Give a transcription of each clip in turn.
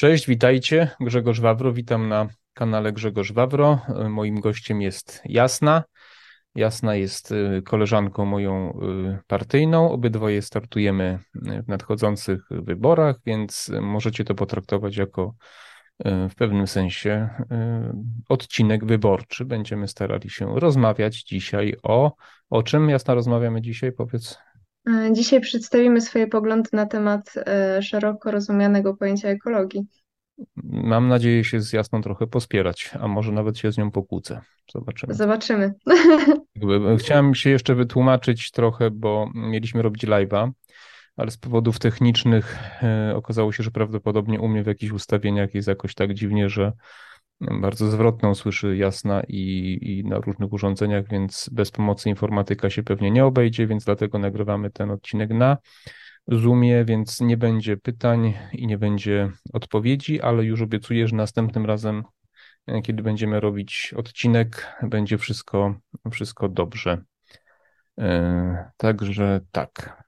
Cześć, witajcie. Grzegorz Wawro, witam na kanale Grzegorz Wawro. Moim gościem jest Jasna. Jasna jest y, koleżanką moją y, partyjną. Obydwoje startujemy w nadchodzących wyborach, więc możecie to potraktować jako y, w pewnym sensie odcinek wyborczy. Będziemy starali się rozmawiać dzisiaj o. O czym jasna rozmawiamy dzisiaj? Powiedz. E, dzisiaj przedstawimy swoje poglądy na temat e, szeroko rozumianego pojęcia ekologii. Mam nadzieję się z Jasną trochę pospierać, a może nawet się z nią pokłócę. Zobaczymy. Zobaczymy. Chciałem się jeszcze wytłumaczyć trochę, bo mieliśmy robić live'a, ale z powodów technicznych e, okazało się, że prawdopodobnie u mnie w jakichś ustawieniach jest jakoś tak dziwnie, że bardzo zwrotną słyszy jasna i, i na różnych urządzeniach, więc bez pomocy informatyka się pewnie nie obejdzie, więc dlatego nagrywamy ten odcinek na Zoomie, więc nie będzie pytań i nie będzie odpowiedzi, ale już obiecuję, że następnym razem, e, kiedy będziemy robić odcinek, będzie wszystko, wszystko dobrze. E, także tak.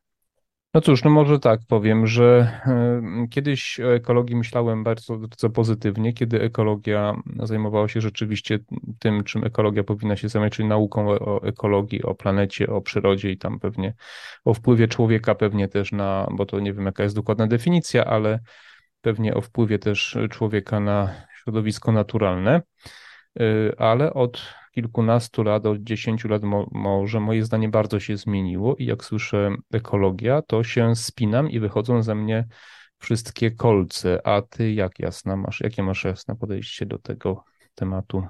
No cóż, no może tak powiem, że kiedyś o ekologii myślałem bardzo, bardzo pozytywnie, kiedy ekologia zajmowała się rzeczywiście tym, czym ekologia powinna się zajmować, czyli nauką o ekologii, o planecie, o przyrodzie i tam pewnie o wpływie człowieka pewnie też na, bo to nie wiem jaka jest dokładna definicja, ale pewnie o wpływie też człowieka na środowisko naturalne. Y, ale od kilkunastu lat, od dziesięciu lat mo może moje zdanie bardzo się zmieniło i jak słyszę ekologia, to się spinam i wychodzą ze mnie wszystkie kolce. A ty jak jasna masz, jakie masz jasne podejście do tego tematu?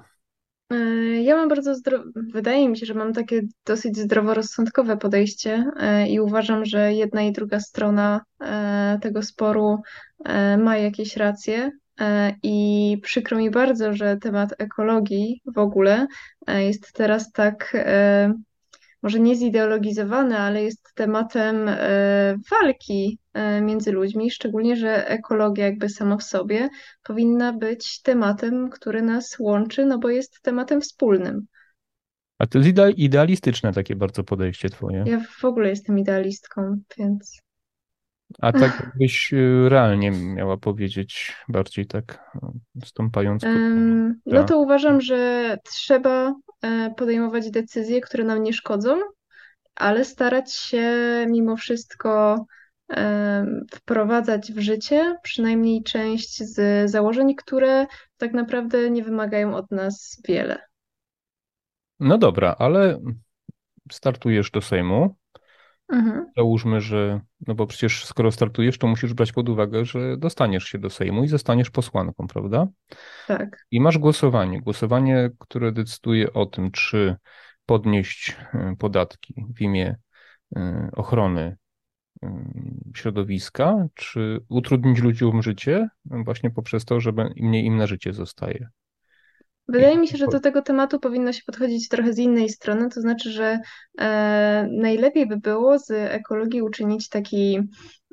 Y, ja mam bardzo zdrowe, wydaje mi się, że mam takie dosyć zdroworozsądkowe podejście y, i uważam, że jedna i druga strona tego sporu ma jakieś racje. E, I przykro mi bardzo, że temat ekologii w ogóle e, jest teraz tak, e, może nie zideologizowany, ale jest tematem walki między ludźmi, szczególnie, że ekologia jakby sama w sobie powinna być tematem, który nas łączy, no bo jest tematem wspólnym. A to jest idealistyczne takie bardzo podejście twoje. Ja w ogóle jestem idealistką, więc a tak byś y, realnie miała powiedzieć, bardziej tak y, stąpając. no to uważam, że trzeba e, podejmować decyzje, które nam nie szkodzą, ale starać się mimo wszystko wprowadzać w życie przynajmniej część z założeń, które tak naprawdę nie wymagają od nas wiele. No dobra, ale startujesz do Sejmu. Mhm. Załóżmy, że, no bo przecież skoro startujesz, to musisz brać pod uwagę, że dostaniesz się do Sejmu i zostaniesz posłanką, prawda? Tak. I masz głosowanie. Głosowanie, które decyduje o tym, czy podnieść e, podatki w imię e, ochrony e, środowiska, czy utrudnić ludziom życie właśnie poprzez to, że mniej im na życie zostaje. Wydaje mi się, że do tego tematu powinno się podchodzić trochę z innej strony, to znaczy, że e, najlepiej by było z ekologii uczynić taki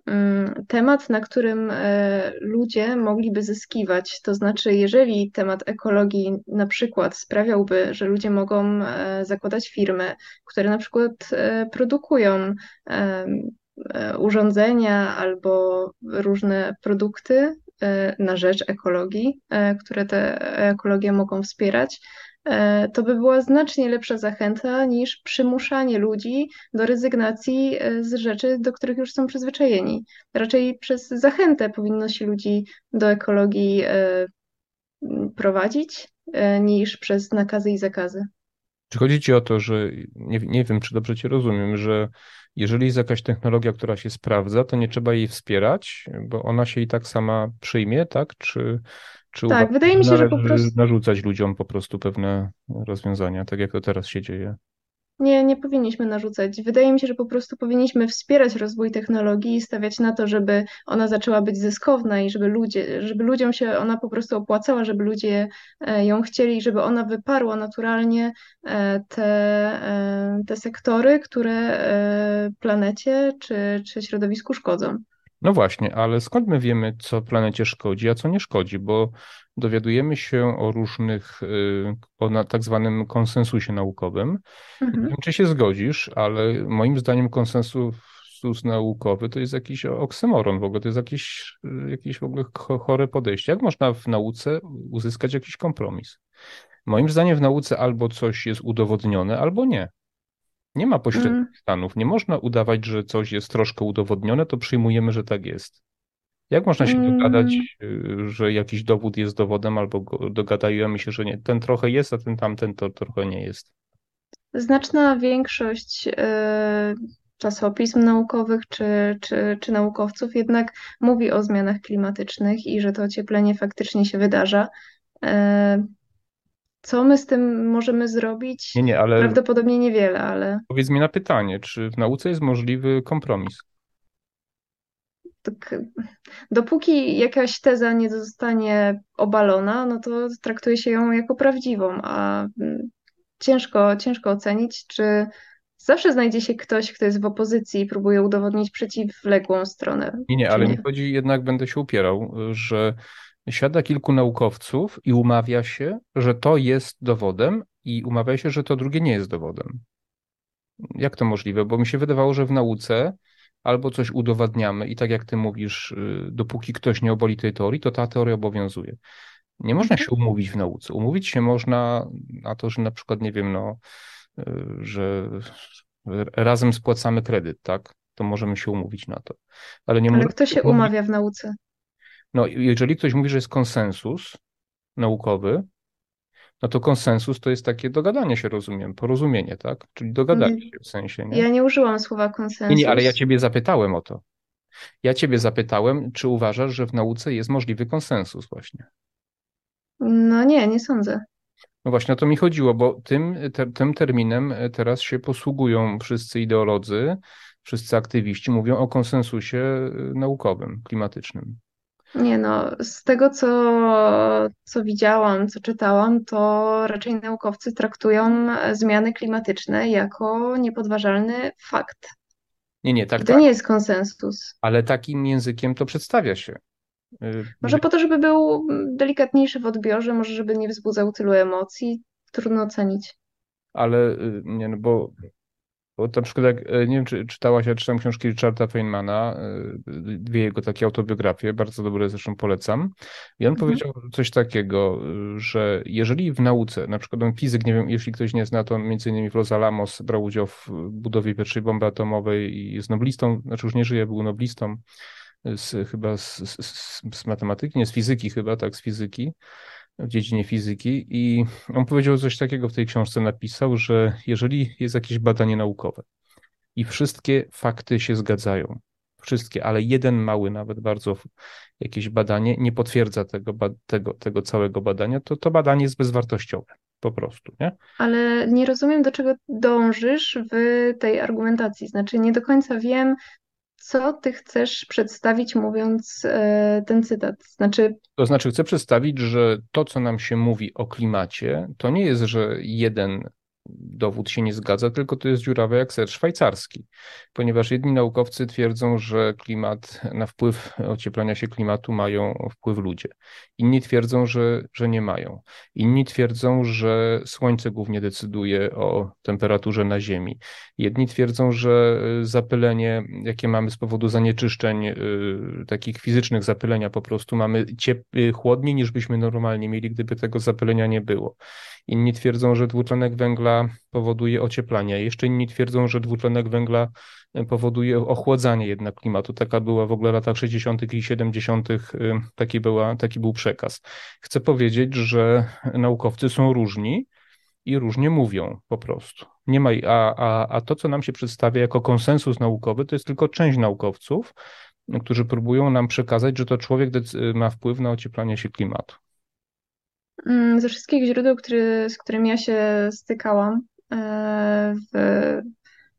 mm, temat, na którym e, ludzie mogliby zyskiwać. To znaczy, jeżeli temat ekologii na przykład sprawiałby, że ludzie mogą e, zakładać firmy, które na przykład e, produkują urządzenia albo różne produkty na rzecz ekologii, e, które te ekologie mogą wspierać, e, to by była znacznie lepsza zachęta niż przymuszanie ludzi do rezygnacji z rzeczy, do których już są przyzwyczajeni. Raczej przez zachętę powinno się ludzi do ekologii prowadzić, niż przez nakazy i zakazy. Czy chodzi ci o to, że nie, nie wiem, czy dobrze cię rozumiem, że jeżeli jest jakaś technologia, która się sprawdza, to nie trzeba jej wspierać, bo ona się i tak sama przyjmie, tak? Czy, czy tak, wydaje mi się, że po prostu narzucać ludziom po prostu pewne rozwiązania, tak jak to teraz się dzieje? Nie, nie powinniśmy narzucać. Wydaje mi się, że po prostu powinniśmy wspierać rozwój technologii i stawiać na to, żeby ona zaczęła być zyskowna i żeby ludzie, żeby ludziom się ona po prostu opłacała, żeby ludzie e, ją chcieli, żeby ona wyparła naturalnie e, te, e, te sektory, które planecie czy, czy środowisku szkodzą. No właśnie, ale skąd my wiemy, co planecie szkodzi, a co nie szkodzi? Bo dowiadujemy się o różnych, y, o tak zwanym konsensusie naukowym. Mhm. Nie wiem, czy się zgodzisz, ale moim zdaniem konsensus konsensus naukowy to jest jakiś oksymoron w ogóle, to jest jakieś, jakieś w ogóle chore podejście. Jak można w nauce uzyskać jakiś kompromis? Moim zdaniem w nauce albo coś jest udowodnione, albo nie. Nie ma pośrednich mm. stanów. Nie można udawać, że coś jest troszkę udowodnione, to przyjmujemy, że tak jest. Jak można się mm. dogadać, y, że jakiś dowód jest dowodem, albo dogadajemy się, że nie, ten trochę jest, a ten tamten to trochę nie jest? Znaczna większość y, czasopism naukowych czy, czy, czy naukowców jednak mówi o zmianach klimatycznych i że to ocieplenie faktycznie się wydarza. Co my z tym możemy zrobić? Nie, nie, ale Prawdopodobnie niewiele, ale powiedz mi na pytanie, czy w nauce jest możliwy kompromis? tak, dopóki jakaś teza nie zostanie obalona, no to traktuje się ją jako prawdziwą, a mm, ciężko, ciężko ocenić, czy zawsze znajdzie się ktoś, kto jest w opozycji i próbuje udowodnić przeciwległą stronę. Nie, nie, ale nie. mi chodzi, jednak będę się upierał, że siada kilku naukowców i umawia się, że to jest dowodem i umawia się, że to drugie nie jest dowodem. Jak to możliwe? Bo mi się wydawało, że w nauce albo coś udowadniamy i tak jak ty mówisz, y, dopóki ktoś nie oboli tej teorii, to ta teoria obowiązuje. Nie można się mhm. umówić w nauce. Umówić się można na to, że na przykład, nie wiem, no, y, że razem spłacamy kredyt, tak? To możemy się umówić na to. Ale, nie Ale kto się umawia w nauce? No, jeżeli ktoś mówi, że jest konsensus naukowy, no to konsensus to jest takie dogadanie się, rozumiem, porozumienie, tak? Czyli dogadanie mhm. się w sensie, nie? Ja nie użyłam słowa konsensus. Nie, nie, ale ja ciebie zapytałem o to. Ja ciebie zapytałem, czy uważasz, że w nauce jest możliwy konsensus właśnie? No nie, nie sądzę. No właśnie o to mi chodziło, bo tym, te, tym terminem teraz się posługują wszyscy ideolodzy, wszyscy aktywiści, mówią o konsensusie naukowym, klimatycznym. Nie no, z tego co, co widziałam, co czytałam, to raczej naukowcy traktują zmiany klimatyczne jako niepodważalny fakt. Nie, nie, tak, to tak. nie jest konsensus. Ale takim językiem to przedstawia się. Y, może po to, żeby był delikatniejszy w odbiorze, może żeby nie wzbudzał tylu emocji, trudno ocenić. Ale y, nie, no bo bo na przykład, jak, e, nie wiem, czy czytałaś, ja czytam książki Richarda Feynmana, e, dwie jego takie autobiografie, bardzo dobre zresztą polecam. I on mhm. powiedział coś takiego, że jeżeli w nauce, na przykład on fizyk, nie wiem, jeśli ktoś nie zna, to on między innymi w Los Alamos brał udział w budowie pierwszej bomby atomowej i jest noblistą, znaczy już nie żyje, był noblistą, z, chyba z, z, z matematyki, nie z fizyki chyba, tak, z fizyki w dziedzinie fizyki i on powiedział coś takiego w tej książce, napisał, że jeżeli jest jakieś badanie naukowe i wszystkie fakty się zgadzają, wszystkie, ale jeden mały nawet bardzo jakieś badanie nie potwierdza tego, tego, tego całego badania, to to badanie jest bezwartościowe. Po prostu, nie? Ale nie rozumiem, do czego dążysz w tej argumentacji. Znaczy, nie do końca wiem, co ty chcesz przedstawić, mówiąc e, ten cytat? Znaczy. To znaczy, chcę przedstawić, że to, co nam się mówi o klimacie, to nie jest, że jeden dowód się nie zgadza, tylko to jest dziurawe jak ser szwajcarski, ponieważ jedni naukowcy twierdzą, że klimat, na wpływ ocieplania się klimatu mają wpływ ludzie. Inni twierdzą, że, że nie mają. Inni twierdzą, że słońce głównie decyduje o temperaturze na Ziemi. Jedni twierdzą, że zapylenie, jakie mamy z powodu zanieczyszczeń, yy, takich fizycznych zapylenia, po prostu mamy ciep- chłodniej niż byśmy normalnie mieli, gdyby tego zapylenia nie było. Inni twierdzą, że dwutlenek węgla powoduje ocieplanie. Jeszcze inni twierdzą, że dwutlenek węgla e, powoduje ochładzanie jednak klimatu. Taka była w ogóle w latach 60. i 70. E, taki, była, taki był przekaz. Chcę powiedzieć, że naukowcy są różni i różnie mówią po prostu. Nie ma, a, a, a to, co nam się przedstawia jako konsensus naukowy, to jest tylko część naukowców, którzy próbują nam przekazać, że to człowiek ma wpływ na ocieplanie się klimatu. Mm, ze wszystkich źródeł, który, z którymi ja się stykałam e, w,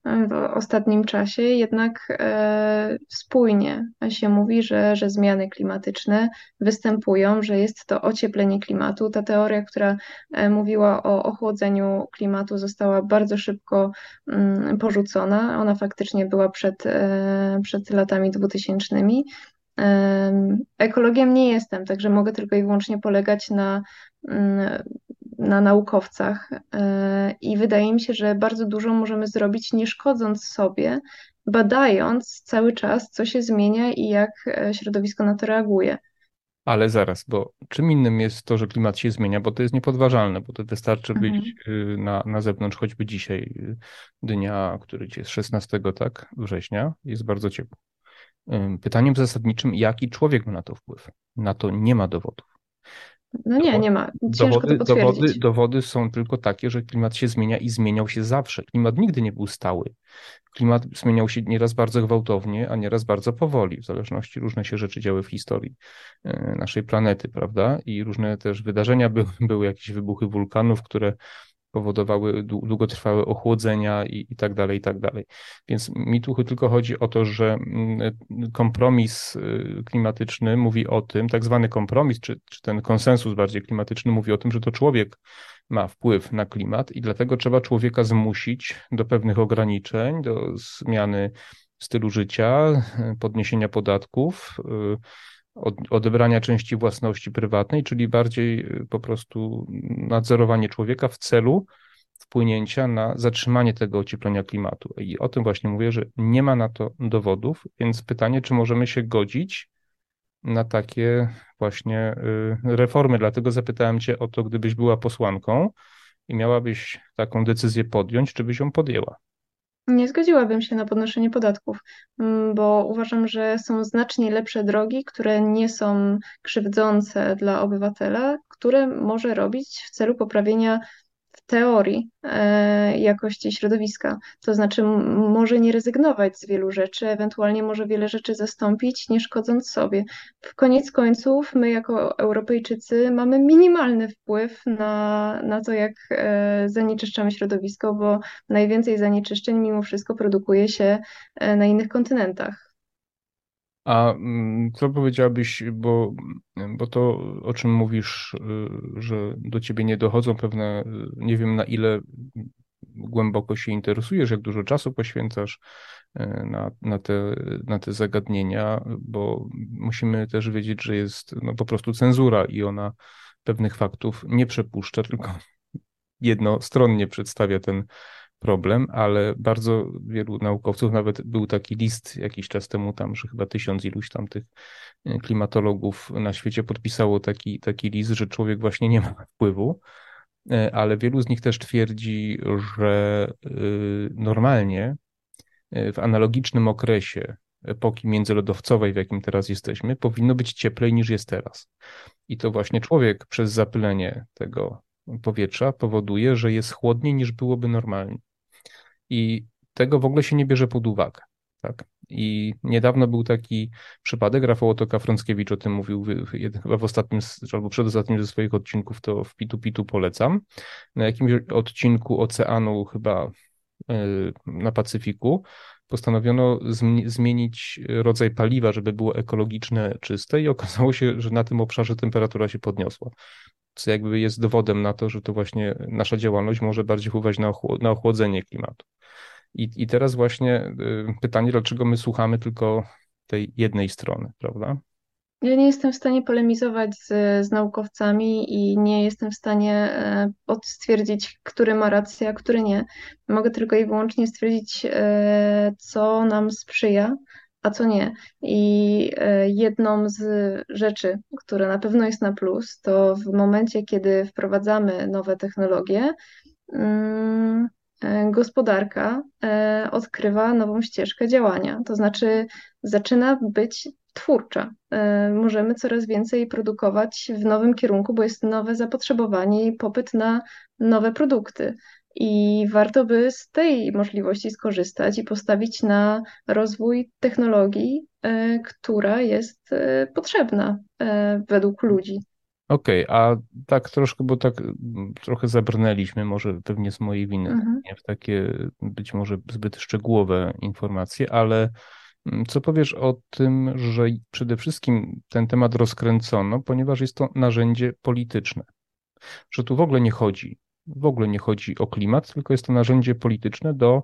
w ostatnim czasie, jednak e, spójnie się mówi, że, że zmiany klimatyczne występują, że jest to ocieplenie klimatu. Ta teoria, która e, mówiła o ochłodzeniu klimatu, została bardzo szybko mm, porzucona. Ona faktycznie była przed, przed latami dwutysięcznymi. Ekologiem nie jestem, także mogę tylko i wyłącznie polegać na na naukowcach e, i wydaje mi się, że bardzo dużo możemy zrobić, nie szkodząc sobie, badając cały czas, co się zmienia i jak e, środowisko na to reaguje. Ale zaraz, bo czym innym jest to, że klimat się zmienia, bo to jest niepodważalne, bo to wystarczy mhm. być na, na zewnątrz, choćby dzisiaj, y, dnia, który jest 16 tak, września, jest bardzo ciepło. Pytaniem zasadniczym, jaki człowiek ma na to wpływ? Na to nie ma dowodów. No nie, nie ma. Ciężko dowody, to dowody, dowody są tylko takie, że klimat się zmienia i zmieniał się zawsze. Klimat nigdy nie był stały. Klimat zmieniał się nieraz bardzo gwałtownie, a nieraz bardzo powoli, w zależności różne się rzeczy działy w historii e, naszej planety, prawda? I różne też wydarzenia były, były jakieś wybuchy wulkanów, które powodowały długotrwałe ochłodzenia i, i tak dalej, i tak dalej. Więc mi tu tylko chodzi o to, że mm, kompromis y, klimatyczny mówi o tym, tak zwany kompromis, czy, czy ten konsensus bardziej klimatyczny mówi o tym, że to człowiek ma wpływ na klimat i dlatego trzeba człowieka zmusić do pewnych ograniczeń, do zmiany stylu życia, podniesienia podatków, y, od, odebrania części własności prywatnej, czyli bardziej y, po prostu nadzorowanie człowieka w celu wpłynięcia na zatrzymanie tego ocieplenia klimatu. I o tym właśnie mówię, że nie ma na to dowodów, więc pytanie, czy możemy się godzić na takie właśnie y, reformy. Dlatego zapytałem Cię o to, gdybyś była posłanką i miałabyś taką decyzję podjąć, czy byś ją podjęła. Nie zgodziłabym się na podnoszenie podatków, mm, bo uważam, że są znacznie lepsze drogi, które nie są krzywdzące dla obywatela, które może robić w celu poprawienia w teorii e, jakości środowiska. To znaczy, może nie rezygnować z wielu rzeczy, ewentualnie może wiele rzeczy zastąpić, nie szkodząc sobie. W koniec końców, my jako Europejczycy mamy minimalny wpływ na, na to, jak e, zanieczyszczamy środowisko, bo najwięcej zanieczyszczeń mimo wszystko produkuje się e, na innych kontynentach. A mm, co powiedziałabyś, bo, bo to, o czym mówisz, y, że do ciebie nie dochodzą pewne, y, nie wiem na ile głęboko się interesujesz, jak dużo czasu poświęcasz y, na, na, te, na te zagadnienia, bo musimy też wiedzieć, że jest no, po prostu cenzura i ona pewnych faktów nie przepuszcza, tylko jednostronnie przedstawia ten problem, ale bardzo wielu naukowców, nawet był taki list jakiś czas temu tam, że chyba tysiąc iluś tam tych e, klimatologów na świecie podpisało taki, taki list, że człowiek właśnie nie ma wpływu, e, ale wielu z nich też twierdzi, że e, normalnie w analogicznym okresie epoki międzylodowcowej, w jakim teraz jesteśmy, powinno być cieplej niż jest teraz. I to właśnie człowiek przez zapylenie tego powietrza powoduje, że jest chłodniej niż byłoby normalnie. I tego w ogóle się nie bierze pod uwagę. Tak? I niedawno był taki przypadek, Rafał Otoka Frąckiewicz o tym mówił chyba w ostatnim albo przedostatnim ze swoich odcinków, to w Pitu Pitu polecam. Na jakimś odcinku oceanu chyba e, na Pacyfiku postanowiono zmienić rodzaj paliwa, żeby było ekologiczne, czyste i okazało się, że na tym obszarze temperatura się podniosła co jakby jest dowodem na to, że to właśnie nasza działalność może bardziej wpływać na, ochło- na ochłodzenie klimatu. I, I teraz właśnie y, pytanie, dlaczego my słuchamy tylko tej jednej strony, prawda? Ja nie jestem w stanie polemizować z, z naukowcami i nie jestem w stanie e, stwierdzić, który ma rację, a który nie. Mogę tylko i wyłącznie stwierdzić, e, co nam sprzyja, a co nie. I e, jedną z rzeczy, która na pewno jest na plus, to w momencie, kiedy wprowadzamy nowe technologie, mm, e, gospodarka e, odkrywa nową ścieżkę działania. To znaczy zaczyna być twórcza. Możemy coraz więcej produkować w nowym kierunku, bo jest nowe zapotrzebowanie i popyt na nowe produkty. I warto by z tej możliwości skorzystać i postawić na rozwój technologii, e, która jest e, potrzebna e, według ludzi. Okej, okay, a tak troszkę, bo tak trochę zabrnęliśmy, może pewnie z mojej winy, mhm. nie w takie być może zbyt szczegółowe informacje, ale co powiesz o tym, że przede wszystkim ten temat rozkręcono, ponieważ jest to narzędzie polityczne, że tu w ogóle nie chodzi w ogóle nie chodzi o klimat, tylko jest to narzędzie polityczne do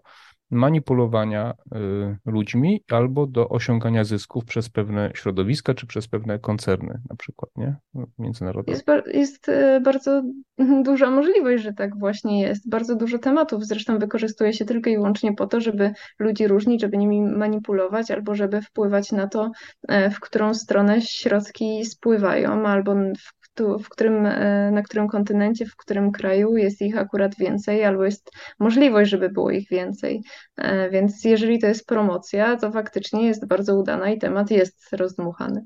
manipulowania y, ludźmi albo do osiągania zysków przez pewne środowiska czy przez pewne koncerny, na przykład, nie? Międzynarodowe. Jest, jest y, bardzo duża możliwość, że tak właśnie jest. Bardzo dużo tematów zresztą wykorzystuje się tylko i wyłącznie po to, żeby ludzi różnić, żeby nimi manipulować albo żeby wpływać na to, e, w którą stronę środki spływają, albo w tu, w którym, e, na którym kontynencie, w którym kraju jest ich akurat więcej, albo jest możliwość, żeby było ich więcej. E, więc jeżeli to jest promocja, to faktycznie jest bardzo udana i temat jest rozdmuchany.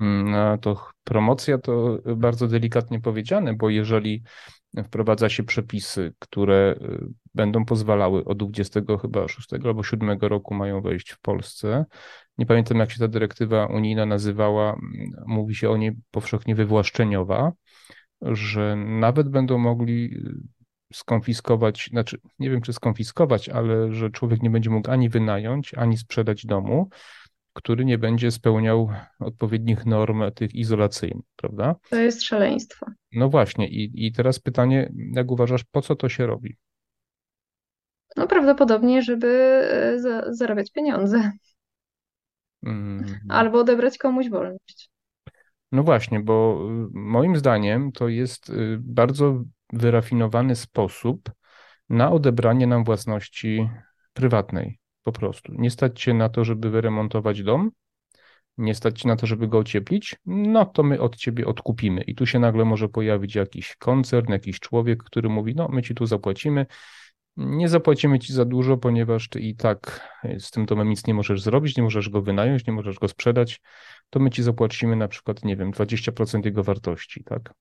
Mm, no to promocja to bardzo delikatnie powiedziane, bo jeżeli wprowadza się przepisy, które y, będą pozwalały od 20 chyba 6 albo 7 roku mają wejść w Polsce. Nie pamiętam jak się ta dyrektywa unijna nazywała, mówi się o niej powszechnie wywłaszczeniowa, że nawet będą mogli y, skonfiskować, znaczy nie wiem czy skonfiskować, ale że człowiek nie będzie mógł ani wynająć, ani sprzedać domu, który nie będzie spełniał odpowiednich norm tych izolacyjnych, prawda? To jest szaleństwo. No właśnie, i, i teraz pytanie, jak uważasz, po co to się robi? No prawdopodobnie, żeby e, za, zarabiać pieniądze. Mm. Albo odebrać komuś wolność. No właśnie, bo y, moim zdaniem to jest y, bardzo wyrafinowany sposób na odebranie nam własności prywatnej. Po prostu. Nie stać się na to, żeby wyremontować dom, nie stać na to, żeby go ocieplić, no to my od ciebie odkupimy. I tu się nagle może pojawić jakiś koncern, jakiś człowiek, który mówi: No, my ci tu zapłacimy. Nie zapłacimy ci za dużo, ponieważ ty i tak z tym domem nic nie możesz zrobić, nie możesz go wynająć, nie możesz go sprzedać. To my ci zapłacimy na przykład, nie wiem, 20% jego wartości, tak?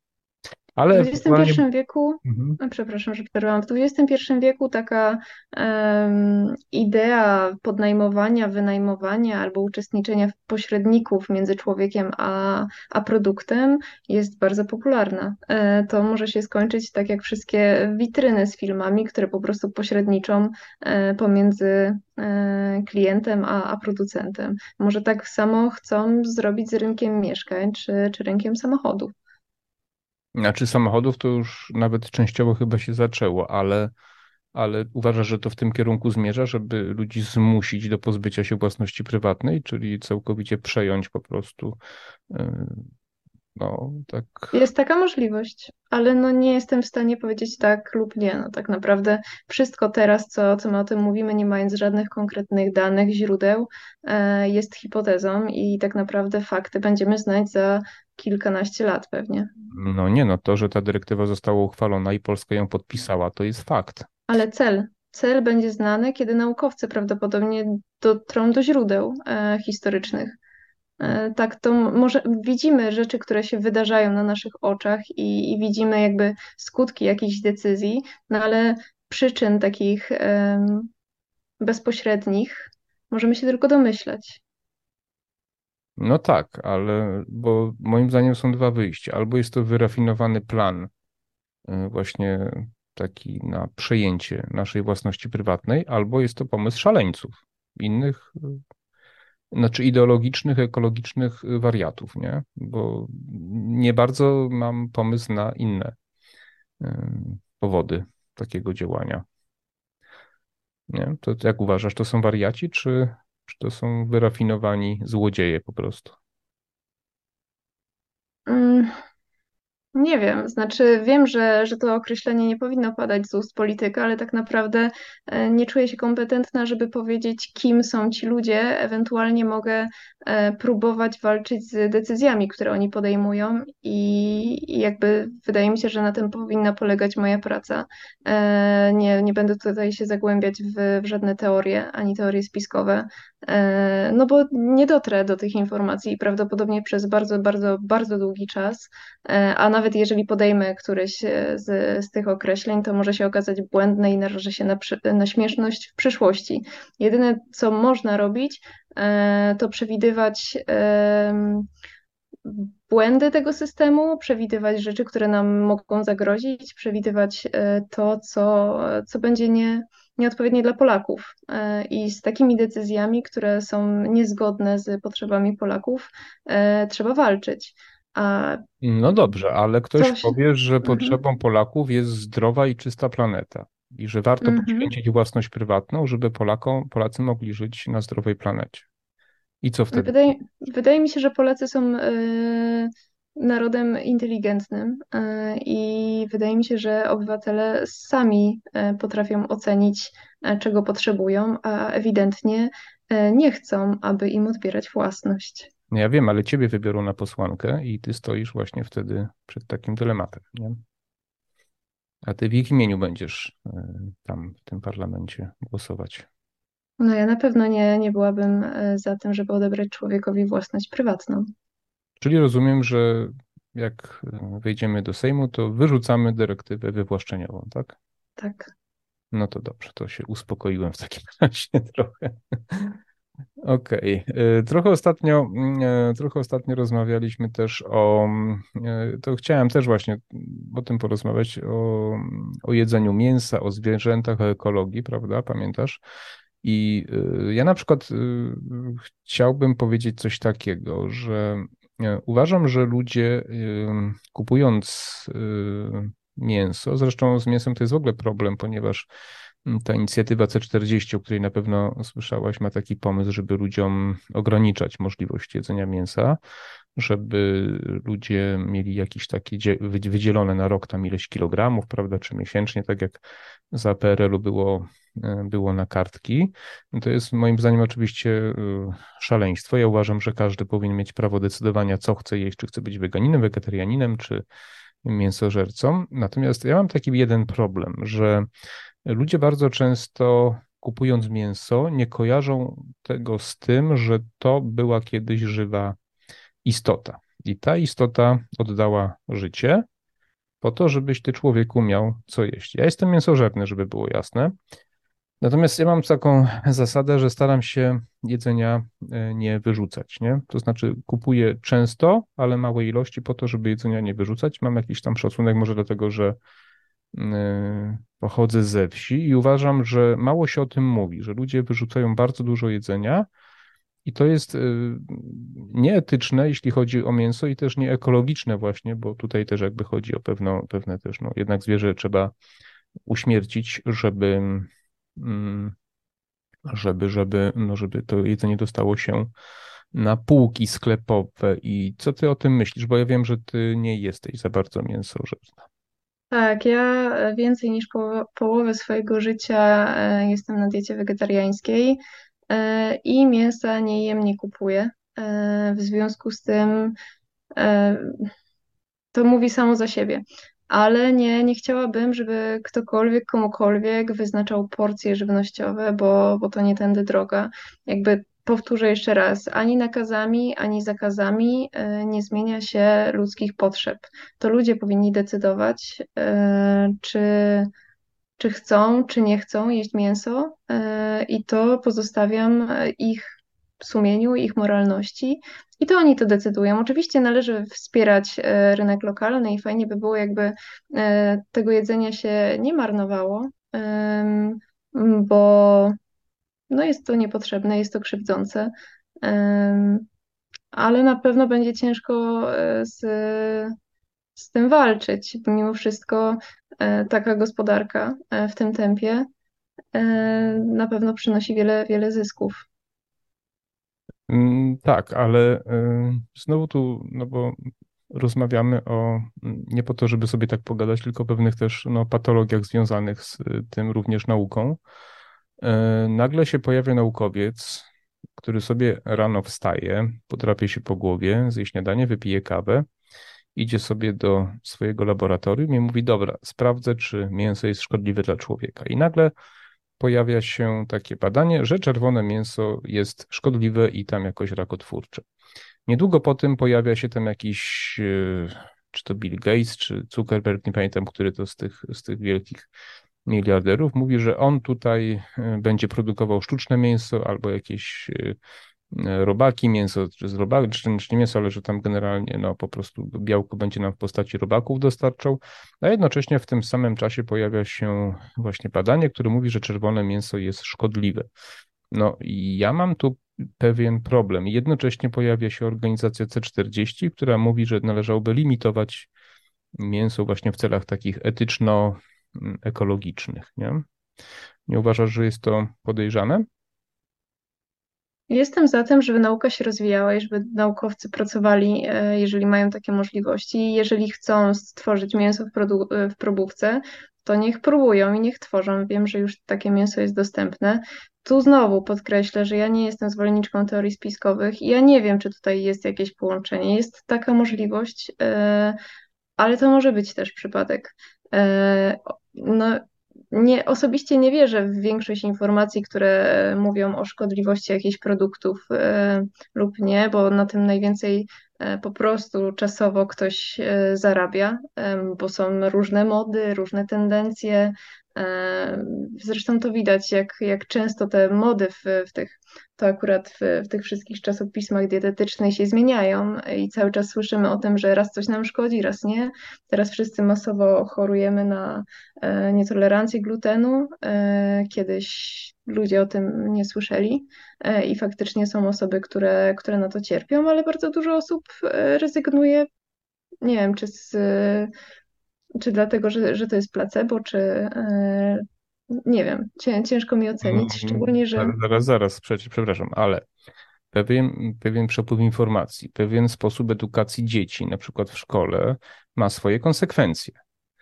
Ale w XXI wieku, mhm. przepraszam, że przerwałam, w XXI wieku taka um, idea podnajmowania, wynajmowania albo uczestniczenia w pośredników między człowiekiem a, a produktem jest bardzo popularna. E, to może się skończyć tak jak wszystkie witryny z filmami, które po prostu pośredniczą e, pomiędzy e, klientem a, a producentem. Może tak samo chcą zrobić z rynkiem mieszkań czy, czy rynkiem samochodów. Znaczy samochodów to już nawet częściowo chyba się zaczęło, ale, ale uważasz, że to w tym kierunku zmierza, żeby ludzi zmusić do pozbycia się własności prywatnej, czyli całkowicie przejąć po prostu y, no, tak. Jest taka możliwość, ale no nie jestem w stanie powiedzieć tak lub nie. No tak naprawdę wszystko teraz, co, co my o tym mówimy, nie mając żadnych konkretnych danych, źródeł, e, jest hipotezą i tak naprawdę fakty będziemy znać za kilkanaście lat pewnie. No nie, no to, że ta dyrektywa została uchwalona i Polska ją podpisała, to jest fakt. Ale cel, cel będzie znany, kiedy naukowcy prawdopodobnie dotrą do źródeł e, historycznych. E, tak, to może widzimy rzeczy, które się wydarzają na naszych oczach i, i widzimy jakby skutki jakichś decyzji, no ale przyczyn takich um, bezpośrednich możemy się tylko domyślać. No tak, ale bo moim zdaniem są dwa wyjścia. Albo jest to wyrafinowany plan, y, właśnie taki na przejęcie naszej własności prywatnej, albo jest to pomysł szaleńców, innych, y, znaczy ideologicznych, ekologicznych wariatów, nie? Bo nie bardzo mam pomysł na inne y, powody takiego działania. Nie? To jak uważasz, to są wariaci, czy czy to są wyrafinowani złodzieje po prostu? Mm, nie wiem, znaczy wiem, że, że to określenie nie powinno padać z ust polityka, ale tak naprawdę e, nie czuję się kompetentna, żeby powiedzieć, kim są ci ludzie. Ewentualnie mogę e, próbować walczyć z decyzjami, które oni podejmują i, i jakby wydaje mi się, że na tym powinna polegać moja praca. E, nie, nie będę tutaj się zagłębiać w, w żadne teorie, ani teorie spiskowe, no bo nie dotrę do tych informacji prawdopodobnie przez bardzo, bardzo, bardzo długi czas, a nawet jeżeli podejmę któreś e, z, z tych określeń, to może się okazać błędne i narażę się na, na śmieszność w przyszłości. Jedyne, co można robić, e, to przewidywać błędy tego systemu, przewidywać rzeczy, które nam mogą zagrozić, przewidywać e, to, co, co będzie nie, nieodpowiednie dla Polaków. I z takimi decyzjami, które są niezgodne z potrzebami Polaków, trzeba walczyć. No dobrze, ale ktoś Coś... powie, że mhm. potrzebą Polaków jest zdrowa i czysta planeta. i że warto mm -hmm. poświęcić własność prywatną, żeby Polakom, Polacy mogli żyć na zdrowej planecie. I co wtedy? Wydaje, wydaje mi się, że Polacy są y, narodem inteligentnym y, i wydaje mi się, że obywatele sami y, potrafią ocenić, czego potrzebują, a ewidentnie nie chcą, aby im odbierać własność. No ja wiem, ale ciebie wybiorą na posłankę i ty stoisz właśnie wtedy przed takim dylematem. Nie? A ty w ich imieniu będziesz tam w tym parlamencie głosować. No ja na pewno nie, nie byłabym e, za tym, żeby odebrać człowiekowi własność prywatną. Czyli rozumiem, że jak wejdziemy do Sejmu, to wyrzucamy dyrektywę wywłaszczeniową, tak? Tak. No to dobrze, to się uspokoiłem w takim razie trochę. Okej. Okay. Trochę ostatnio, e, trochę ostatnio rozmawialiśmy też o, to chciałem też właśnie o tym porozmawiać, o, o jedzeniu mięsa, o zwierzętach, o ekologii, prawda? Pamiętasz? I y, ja na przykład y, chciałbym powiedzieć coś takiego, że uważam, że ludzie y, kupując mięso, zresztą z mięsem to jest w ogóle problem, ponieważ mm, ta inicjatywa C40, o której na pewno słyszałaś, ma taki pomysł, żeby ludziom ograniczać możliwość jedzenia mięsa, żeby ludzie mieli jakieś takie wydzielone na rok tam ileś kilogramów, prawda, czy miesięcznie, tak jak za PRL-u było E, było na kartki. To jest moim zdaniem oczywiście e, szaleństwo. Ja uważam, że każdy powinien mieć prawo decydowania, co chce jeść, czy chce być weganinem, wegetarianinem, czy mięsożercą. Natomiast ja mam taki jeden problem, że ludzie bardzo często kupując mięso, nie kojarzą tego z tym, że to była kiedyś żywa istota. I ta istota oddała życie po to, żebyś ty człowieku miał co jeść. Ja jestem mięsożerny, żeby było jasne. Natomiast ja mam taką zasadę, że staram się jedzenia e, nie wyrzucać, nie? To znaczy kupuję często, ale małe ilości po to, żeby jedzenia nie wyrzucać. Mam jakiś tam szacunek może dlatego, że e, pochodzę ze wsi i uważam, że mało się o tym mówi, że ludzie wyrzucają bardzo dużo jedzenia i to jest e, nieetyczne, jeśli chodzi o mięso i też nieekologiczne właśnie, bo tutaj też jakby chodzi o pewno, pewne też, no jednak zwierzę trzeba uśmiercić, żeby Mm, żeby, żeby, no żeby to jedzenie dostało się na półki sklepowe. I co ty o tym myślisz? Bo ja wiem, że ty nie jesteś za bardzo mięsożerna. Tak, ja więcej niż po, połowę swojego życia e, jestem na diecie wegetariańskiej i mięsa nie jem, nie kupuję. E, w związku z tym to mówi samo za siebie ale nie, nie chciałabym, żeby ktokolwiek, komukolwiek wyznaczał porcje żywnościowe, bo, bo to nie tędy droga. Jakby powtórzę jeszcze raz, ani nakazami, ani zakazami e, nie zmienia się ludzkich potrzeb. To ludzie powinni decydować, e, czy, czy chcą, czy nie chcą jeść mięso, e, i to pozostawiam ich sumieniu, ich moralności i to oni to decydują. Oczywiście należy wspierać e, rynek lokalny i fajnie by było, jakby e, tego jedzenia się nie marnowało, bo no jest to niepotrzebne, jest to krzywdzące, ale na pewno będzie ciężko e, z, z tym walczyć. Mimo wszystko taka gospodarka w tym tempie na pewno przynosi wiele, wiele zysków. Mm, tak, ale znowu tu, no bo rozmawiamy o, nie po to, żeby sobie tak pogadać, tylko o pewnych też no, patologiach związanych z tym również nauką. Nagle się pojawia naukowiec, który sobie rano wstaje, podrapie się po głowie, zje śniadanie, wypije kawę, idzie sobie do swojego laboratorium i mówi, dobra, sprawdzę, czy mięso jest szkodliwe dla człowieka. I nagle pojawia się takie badanie, że czerwone mięso jest szkodliwe i tam jakoś rakotwórcze. Niedługo po tym pojawia się tam jakiś, e, czy to Bill Gates, czy Zuckerberg, nie pamiętam, który to z tych, z tych wielkich miliarderów, mówi, że on tutaj e, będzie produkował sztuczne mięso albo jakieś e, robaki, mięso czy z robak, czy, nie mięso, ale że tam generalnie no, po prostu białko będzie nam w postaci robaków dostarczał, a jednocześnie w tym samym czasie pojawia się właśnie badanie, które mówi, że czerwone mięso jest szkodliwe. No i ja mam tu pewien problem. Jednocześnie pojawia się organizacja C40, która mówi, że należałoby limitować mięso właśnie w celach takich etyczno mm, nie? Nie uważasz, że jest to podejrzane? Jestem za tym, żeby nauka się rozwijała i żeby naukowcy pracowali, e, jeżeli mają takie możliwości. Jeżeli chcą stworzyć mięso w, produ- w probówce, to niech próbują i niech tworzą. Wiem, że już takie mięso jest dostępne. Tu znowu podkreślę, że ja nie jestem zwolenniczką teorii spiskowych i ja nie wiem, czy tutaj jest jakieś połączenie. Jest taka możliwość, e, ale to może być też przypadek. E, no, nie, osobiście nie wierzę w większość informacji, które mówią o szkodliwości jakichś produktów e, lub nie, bo na tym najwięcej e, po prostu czasowo ktoś e, zarabia, bo są różne mody, różne tendencje, Zresztą to widać, jak, jak często te mody w, w tych, to akurat w, w tych wszystkich czasopismach dietetycznych się zmieniają i cały czas słyszymy o tym, że raz coś nam szkodzi, raz nie. Teraz wszyscy masowo chorujemy na e, nietolerancję glutenu. E, kiedyś ludzie o tym nie słyszeli e, i faktycznie są osoby, które, które na to cierpią, ale bardzo dużo osób rezygnuje nie wiem, czy z czy dlatego, że, że to jest placebo, czy e, nie wiem, ciężko mi ocenić, mm, szczególnie, że... Zaraz, zaraz, przepraszam, ale pewien, pewien przepływ informacji, pewien sposób edukacji dzieci, na przykład w szkole, ma swoje konsekwencje.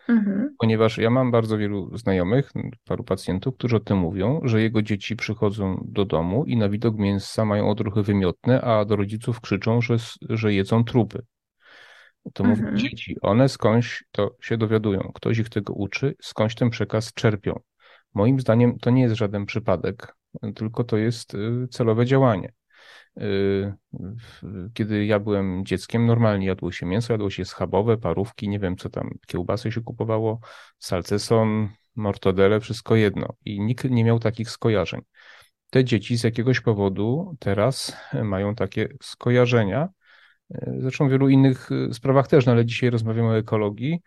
Mhm. Ponieważ ja mam bardzo wielu znajomych, paru pacjentów, którzy o tym mówią, że jego dzieci przychodzą do domu i na widok mięsa mają odruchy wymiotne, a do rodziców krzyczą, że, że jedzą trupy. To mówią mhm. dzieci. One skądś to się dowiadują. Ktoś ich tego uczy, skądś ten przekaz czerpią. Moim zdaniem to nie jest żaden przypadek, tylko to jest y, celowe działanie. Y, kiedy ja byłem dzieckiem, normalnie jadło się mięso, jadło się schabowe, parówki, nie wiem co tam, kiełbasy się kupowało, salceson, mortodele, wszystko jedno. I nikt nie miał takich skojarzeń. Te dzieci z jakiegoś powodu teraz mają takie skojarzenia, Zresztą w wielu innych y, sprawach też, no ale dzisiaj rozmawiamy o ekologii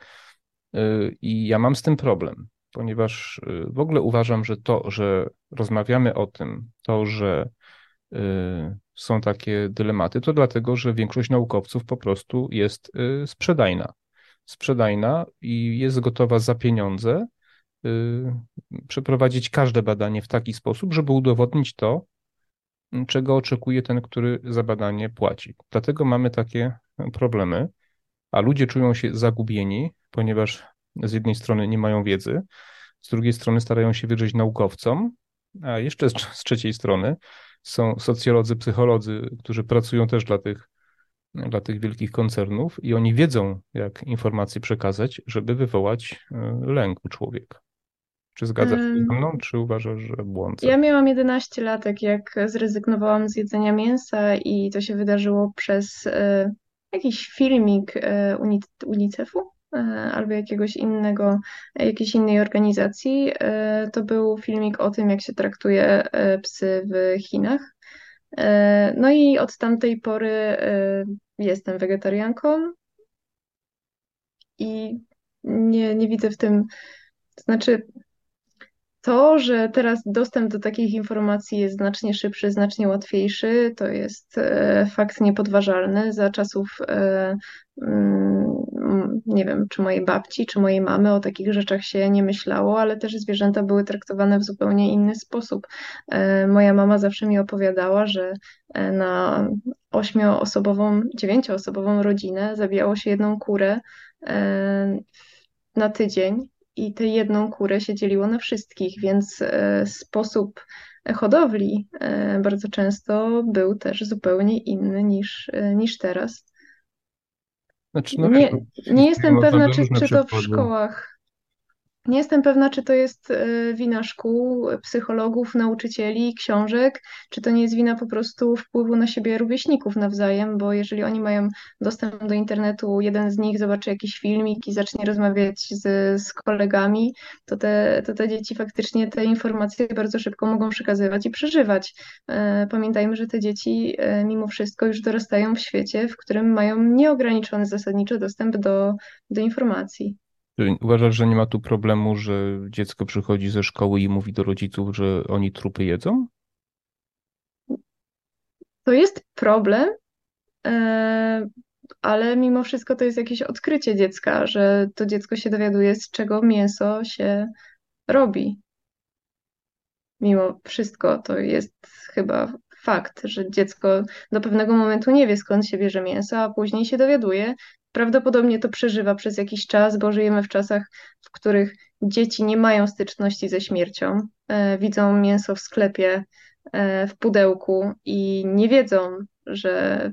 y, i ja mam z tym problem, ponieważ y, w ogóle uważam, że to, że rozmawiamy o tym, to, że są takie dylematy, to dlatego, że większość naukowców po prostu jest sprzedajna. Sprzedajna i jest gotowa za pieniądze przeprowadzić każde badanie w taki sposób, żeby udowodnić to, czego oczekuje ten, który za badanie płaci. Dlatego mamy takie problemy, a ludzie czują się zagubieni, ponieważ z jednej strony nie mają wiedzy, z drugiej strony starają się wierzyć naukowcom, a jeszcze z trzeciej strony są socjolodzy, psycholodzy, którzy pracują też dla tych, dla tych wielkich koncernów i oni wiedzą, jak informacje przekazać, żeby wywołać e, lęk u człowieka. Czy zgadzasz się ze mną, czy uważasz, że błądzę? Ja miałam 11 lat, jak zrezygnowałam z jedzenia mięsa i to się wydarzyło przez e, jakiś filmik e, UNICEF-u e, albo jakiegoś innego, jakiejś innej organizacji. To był filmik o tym, jak się traktuje psy w Chinach. No i od tamtej pory jestem wegetarianką i nie, nie widzę w tym, to znaczy to, że teraz dostęp do takich informacji jest znacznie szybszy, znacznie łatwiejszy, to jest e, fakt niepodważalny. Za czasów, e, mm, nie wiem, czy mojej babci, czy mojej mamy o takich rzeczach się nie myślało, ale też zwierzęta były traktowane w zupełnie inny sposób. E, moja mama zawsze mi opowiadała, że na ośmioosobową, dziewięcioosobową rodzinę zabijało się jedną kurę na tydzień i tę jedną kurę się dzieliło na wszystkich, więc e, sposób hodowli e, bardzo często był też zupełnie inny niż, e, niż teraz. Znaczy, no, nie, nie jestem pewna, czy, czy to w szkołach nie jestem pewna, czy to jest e, wina szkół, psychologów, nauczycieli, książek, czy to nie jest wina po prostu wpływu na siebie rówieśników nawzajem, bo jeżeli oni mają dostęp do internetu, jeden z nich zobaczy jakiś filmik i zacznie rozmawiać z, z kolegami, to te, to te dzieci faktycznie te informacje bardzo szybko mogą przekazywać i przeżywać. E, pamiętajmy, że te dzieci e, mimo wszystko już dorastają w świecie, w którym mają nieograniczony zasadniczo dostęp do, do informacji. Uważasz, że nie ma tu problemu, że dziecko przychodzi ze szkoły i mówi do rodziców, że oni trupy jedzą? To jest problem. E, ale mimo wszystko to jest jakieś odkrycie dziecka, że to dziecko się dowiaduje, z czego mięso się robi. Mimo wszystko to jest chyba fakt, że dziecko do pewnego momentu nie wie, skąd się bierze mięso, a później się dowiaduje. Prawdopodobnie to przeżywa przez jakiś czas, bo żyjemy w czasach, w których dzieci nie mają styczności ze śmiercią, e, widzą mięso w sklepie, e, w pudełku i nie wiedzą, że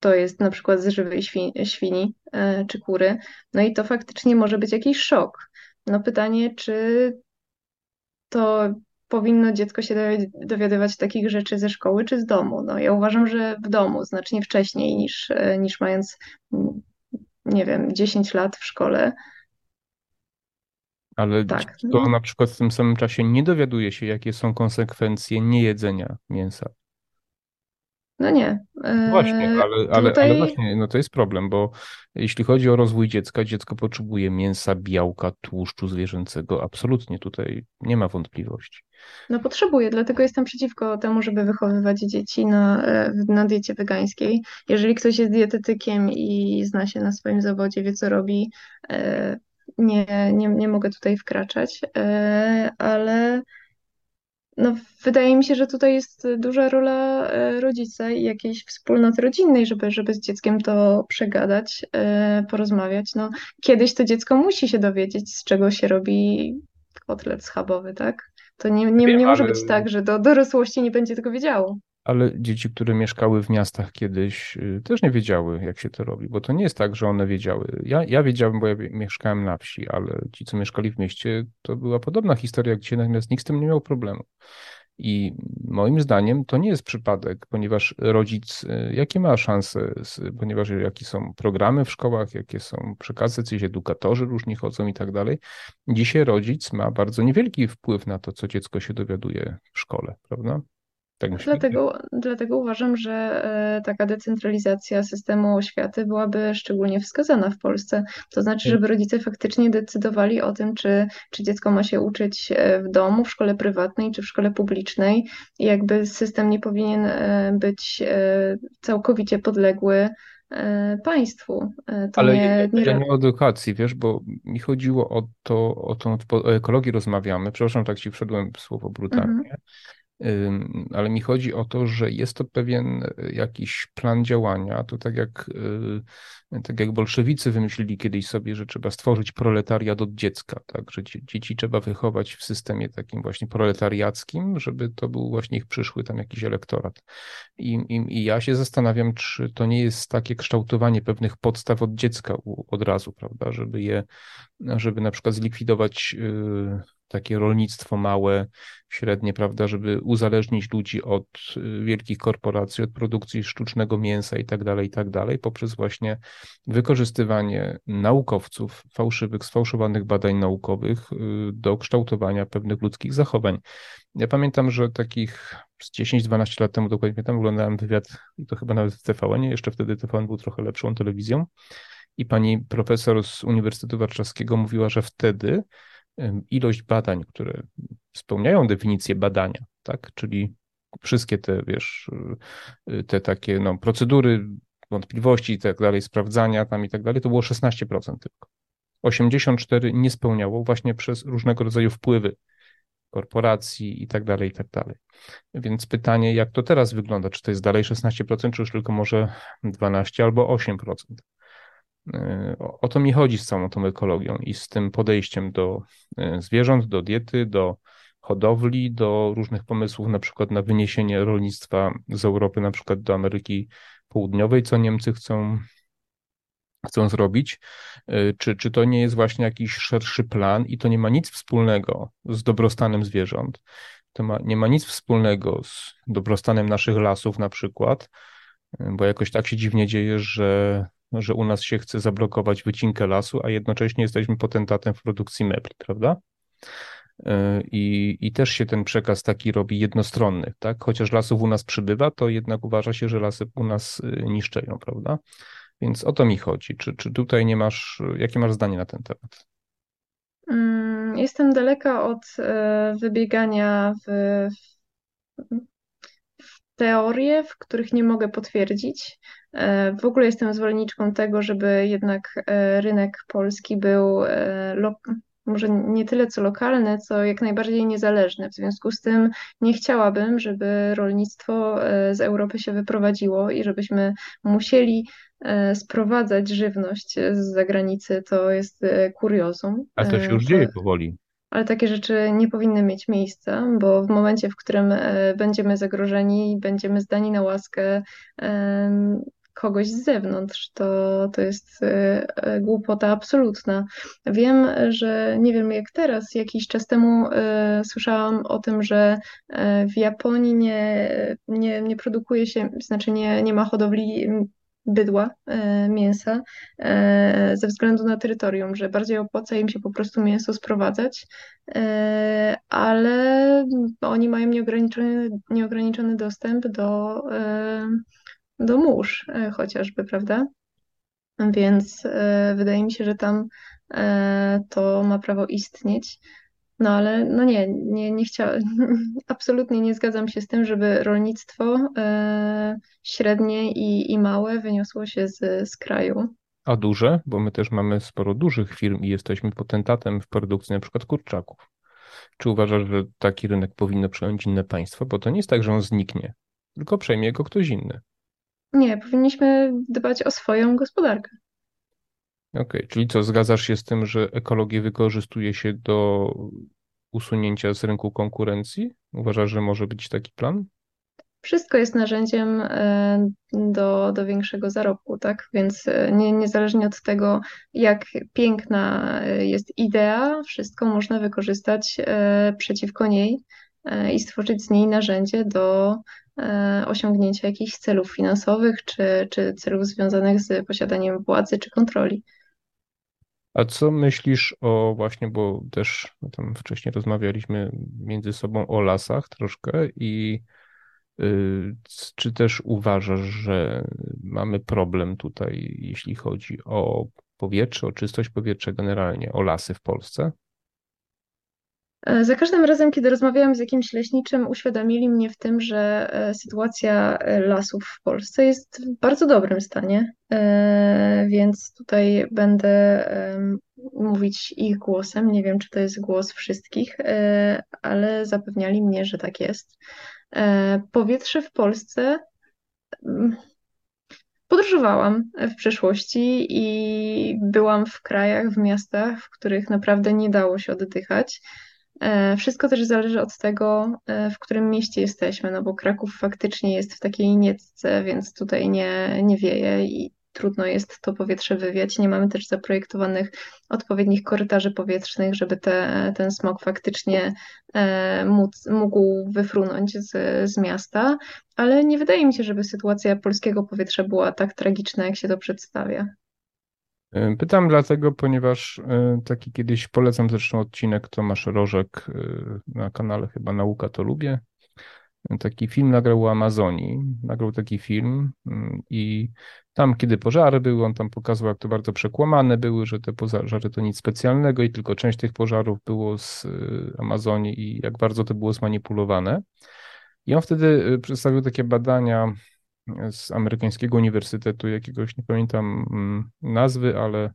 to jest na przykład z żywej świni, e, czy kury. No i to faktycznie może być jakiś szok. No pytanie, czy to powinno dziecko się dowiadywać takich rzeczy ze szkoły czy z domu? No ja uważam, że w domu, znacznie wcześniej niż, niż mając, nie wiem, 10 lat w szkole. Ale tak, to na przykład w tym samym czasie nie dowiaduje się, jakie są konsekwencje niejedzenia mięsa. No nie. Właśnie, e, ale, ale, Tutaj... ale właśnie, no to jest problem, bo jeśli chodzi o rozwój dziecka, dziecko potrzebuje mięsa, białka, tłuszczu zwierzęcego. Absolutnie tutaj nie ma wątpliwości. No potrzebuje, dlatego jestem przeciwko temu, żeby wychowywać dzieci na, e, na diecie wegańskiej. Jeżeli ktoś jest dietetykiem i zna się na swoim zawodzie, wie co robi, e, nie, nie, nie mogę tutaj wkraczać, ale no, wydaje mi się, że tutaj jest duża rola e, rodzica i jakiejś wspólnoty rodzinnej, żeby, żeby z dzieckiem to przegadać, e, porozmawiać. No, kiedyś to dziecko musi się dowiedzieć, z czego się robi kotlet schabowy, tak? To nie, nie, Wiem, nie może ale... być tak, że do dorosłości nie będzie tego wiedziało. Ale dzieci, które mieszkały w miastach kiedyś, y, też nie wiedziały, jak się to robi, bo to nie jest tak, że one wiedziały. Ja, ja wiedziałem, bo ja mieszkałem na wsi, ale ci, co mieszkali w mieście, to była podobna historia, gdzie natomiast nikt z tym nie miał problemu. I moim zdaniem to nie jest przypadek, ponieważ rodzic, y, jakie ma szanse, ponieważ jakie są programy w szkołach, jakie są przekazy, coś edukatorzy różni chodzą i tak dalej. Dzisiaj rodzic ma bardzo niewielki wpływ na to, co dziecko się dowiaduje w szkole, prawda? Tak dlatego, dlatego uważam, że e, taka decentralizacja systemu oświaty byłaby szczególnie wskazana w Polsce. To znaczy, żeby rodzice faktycznie decydowali o tym, czy, czy dziecko ma się uczyć e, w domu, w szkole prywatnej czy w szkole publicznej. I jakby system nie powinien e, być całkowicie podległy państwu. To Ale nie, nie... nie o edukacji, wiesz, bo mi chodziło o to, o tą o ekologii rozmawiamy. Przepraszam, tak ci wszedłem słowo brutalnie. Mhm ale mi chodzi o to, że jest to pewien e, jakiś plan działania. To tak jak, e, tak jak bolszewicy wymyślili kiedyś sobie, że trzeba stworzyć proletariat od dziecka, tak, że dzieci trzeba wychować w systemie takim właśnie proletariackim, żeby to był właśnie ich przyszły tam jakiś elektorat. I, i, i ja się zastanawiam, czy to nie jest takie kształtowanie pewnych podstaw od dziecka od razu, prawda, żeby je, żeby na przykład zlikwidować y, takie rolnictwo małe, średnie, prawda, żeby uzależnić ludzi od y, wielkich korporacji, od produkcji sztucznego mięsa i tak dalej, i tak dalej, poprzez właśnie wykorzystywanie naukowców, fałszywych, sfałszowanych badań naukowych y, do kształtowania pewnych ludzkich zachowań. Ja pamiętam, że takich z 10-12 lat temu, dokładnie tam oglądałem wywiad, i to chyba nawet w TVN, jeszcze wtedy TVN był trochę lepszą telewizją, i pani profesor z Uniwersytetu Warszawskiego mówiła, że wtedy ilość badań, które spełniają definicję badania, tak? Czyli wszystkie te, wiesz, y, te takie no, procedury, wątpliwości i tak dalej, sprawdzania tam i tak dalej, to było 16% tylko. 84 nie spełniało właśnie przez różnego rodzaju wpływy korporacji i tak dalej, i tak dalej. Więc pytanie, jak to teraz wygląda? Czy to jest dalej 16%, czy już tylko może 12 albo 8%? O to mi chodzi z całą tą ekologią i z tym podejściem do e, zwierząt, do diety, do hodowli, do różnych pomysłów, na przykład na wyniesienie rolnictwa z Europy, na przykład do Ameryki Południowej, co Niemcy chcą, chcą zrobić. E, czy, czy to nie jest właśnie jakiś szerszy plan i to nie ma nic wspólnego z dobrostanem zwierząt? To ma, nie ma nic wspólnego z dobrostanem naszych lasów, na przykład, e, bo jakoś tak się dziwnie dzieje, że że u nas się chce zablokować wycinkę lasu, a jednocześnie jesteśmy potentatem w produkcji mebli, prawda? E, I, I też się ten przekaz taki robi jednostronny, tak? Chociaż lasów u nas przybywa, to jednak uważa się, że lasy u nas e, niszczeją, prawda? Więc o to mi chodzi. Czy, czy tutaj nie masz, jakie masz zdanie na ten temat? Mm, jestem daleka od e, wybiegania w, w teorie, w których nie mogę potwierdzić. W ogóle jestem zwolenniczką tego, żeby jednak rynek polski był może nie tyle co lokalne, co jak najbardziej niezależne. W związku z tym nie chciałabym, żeby rolnictwo e, z Europy się wyprowadziło i żebyśmy musieli e, sprowadzać żywność z zagranicy. To jest e, kuriozum. A to się już dzieje powoli. Ale takie rzeczy nie powinny mieć miejsca, bo w momencie, w którym będziemy zagrożeni, będziemy zdani na łaskę kogoś z zewnątrz. To, to jest e, e, głupota absolutna. Wiem, że nie wiem jak teraz, jakiś czas temu e, słyszałam o tym, że w Japonii nie, nie, nie produkuje się, znaczy nie, nie ma hodowli bydła, mięsa ze względu na terytorium, że bardziej opłaca im się po prostu mięso sprowadzać, ale oni mają nieograniczony, nieograniczony dostęp do do mórz e, chociażby, prawda? Więc e, wydaje mi się, że tam e, to ma prawo istnieć. No ale no nie, nie, nie chciałam, absolutnie nie zgadzam się z tym, żeby rolnictwo średnie i, i małe wyniosło się z, z kraju. A duże? Bo my też mamy sporo dużych firm i jesteśmy potentatem w produkcji na przykład kurczaków. Czy uważasz, że taki rynek powinno przejąć inne państwo? Bo to nie jest tak, że on zniknie, tylko przejmie go ktoś inny. Nie, powinniśmy dbać o swoją gospodarkę. Okej, okay, czyli co, zgadzasz się z tym, że ekologię wykorzystuje się do usunięcia z rynku konkurencji? Uważasz, że może być taki plan? Wszystko jest narzędziem e, do, do większego zarobku, tak? Więc e, nie, niezależnie od tego, jak piękna e, jest idea, wszystko można wykorzystać przeciwko niej i stworzyć z niej narzędzie do osiągnięcia jakichś celów finansowych czy, czy celów związanych z posiadaniem władzy czy kontroli. A co myślisz o właśnie, bo też tam wcześniej rozmawialiśmy między sobą o lasach troszkę i y, czy też uważasz, że mamy problem tutaj, jeśli chodzi o powietrze, o czystość powietrza generalnie, o lasy w Polsce? E, za każdym razem, kiedy rozmawiałam z jakimś leśniczym, uświadomili mnie w tym, że e, sytuacja e, lasów w Polsce jest w bardzo dobrym stanie, więc tutaj będę mówić ich głosem. Nie wiem, czy to jest głos wszystkich, ale zapewniali mnie, że tak jest. Powietrze w Polsce. Mm, podróżowałam w przeszłości i byłam w krajach, w miastach, w których naprawdę nie dało się oddychać. E, wszystko też zależy od tego, e, w którym mieście jesteśmy, no bo Kraków faktycznie jest w takiej niecce, więc tutaj nie, nie wieje i trudno jest to powietrze wywiać. Nie mamy też zaprojektowanych odpowiednich korytarzy powietrznych, żeby te, ten smog faktycznie e, móc, mógł wyfrunąć z, z miasta, ale nie wydaje mi się, żeby sytuacja polskiego powietrza była tak tragiczna, jak się to przedstawia. E, pytam dlatego, ponieważ e, taki kiedyś polecam zresztą odcinek Tomasz Rożek e, na kanale chyba Nauka to lubię. Taki film nagrał o Amazonii. Nagrał taki film mm, i tam, kiedy pożary były, on tam pokazał, jak to bardzo przekłamane były, że te pożary to nic specjalnego i tylko część tych pożarów było z Amazonii i jak bardzo to było zmanipulowane. I on wtedy przedstawił takie badania z amerykańskiego uniwersytetu, jakiegoś nie pamiętam mm, nazwy, ale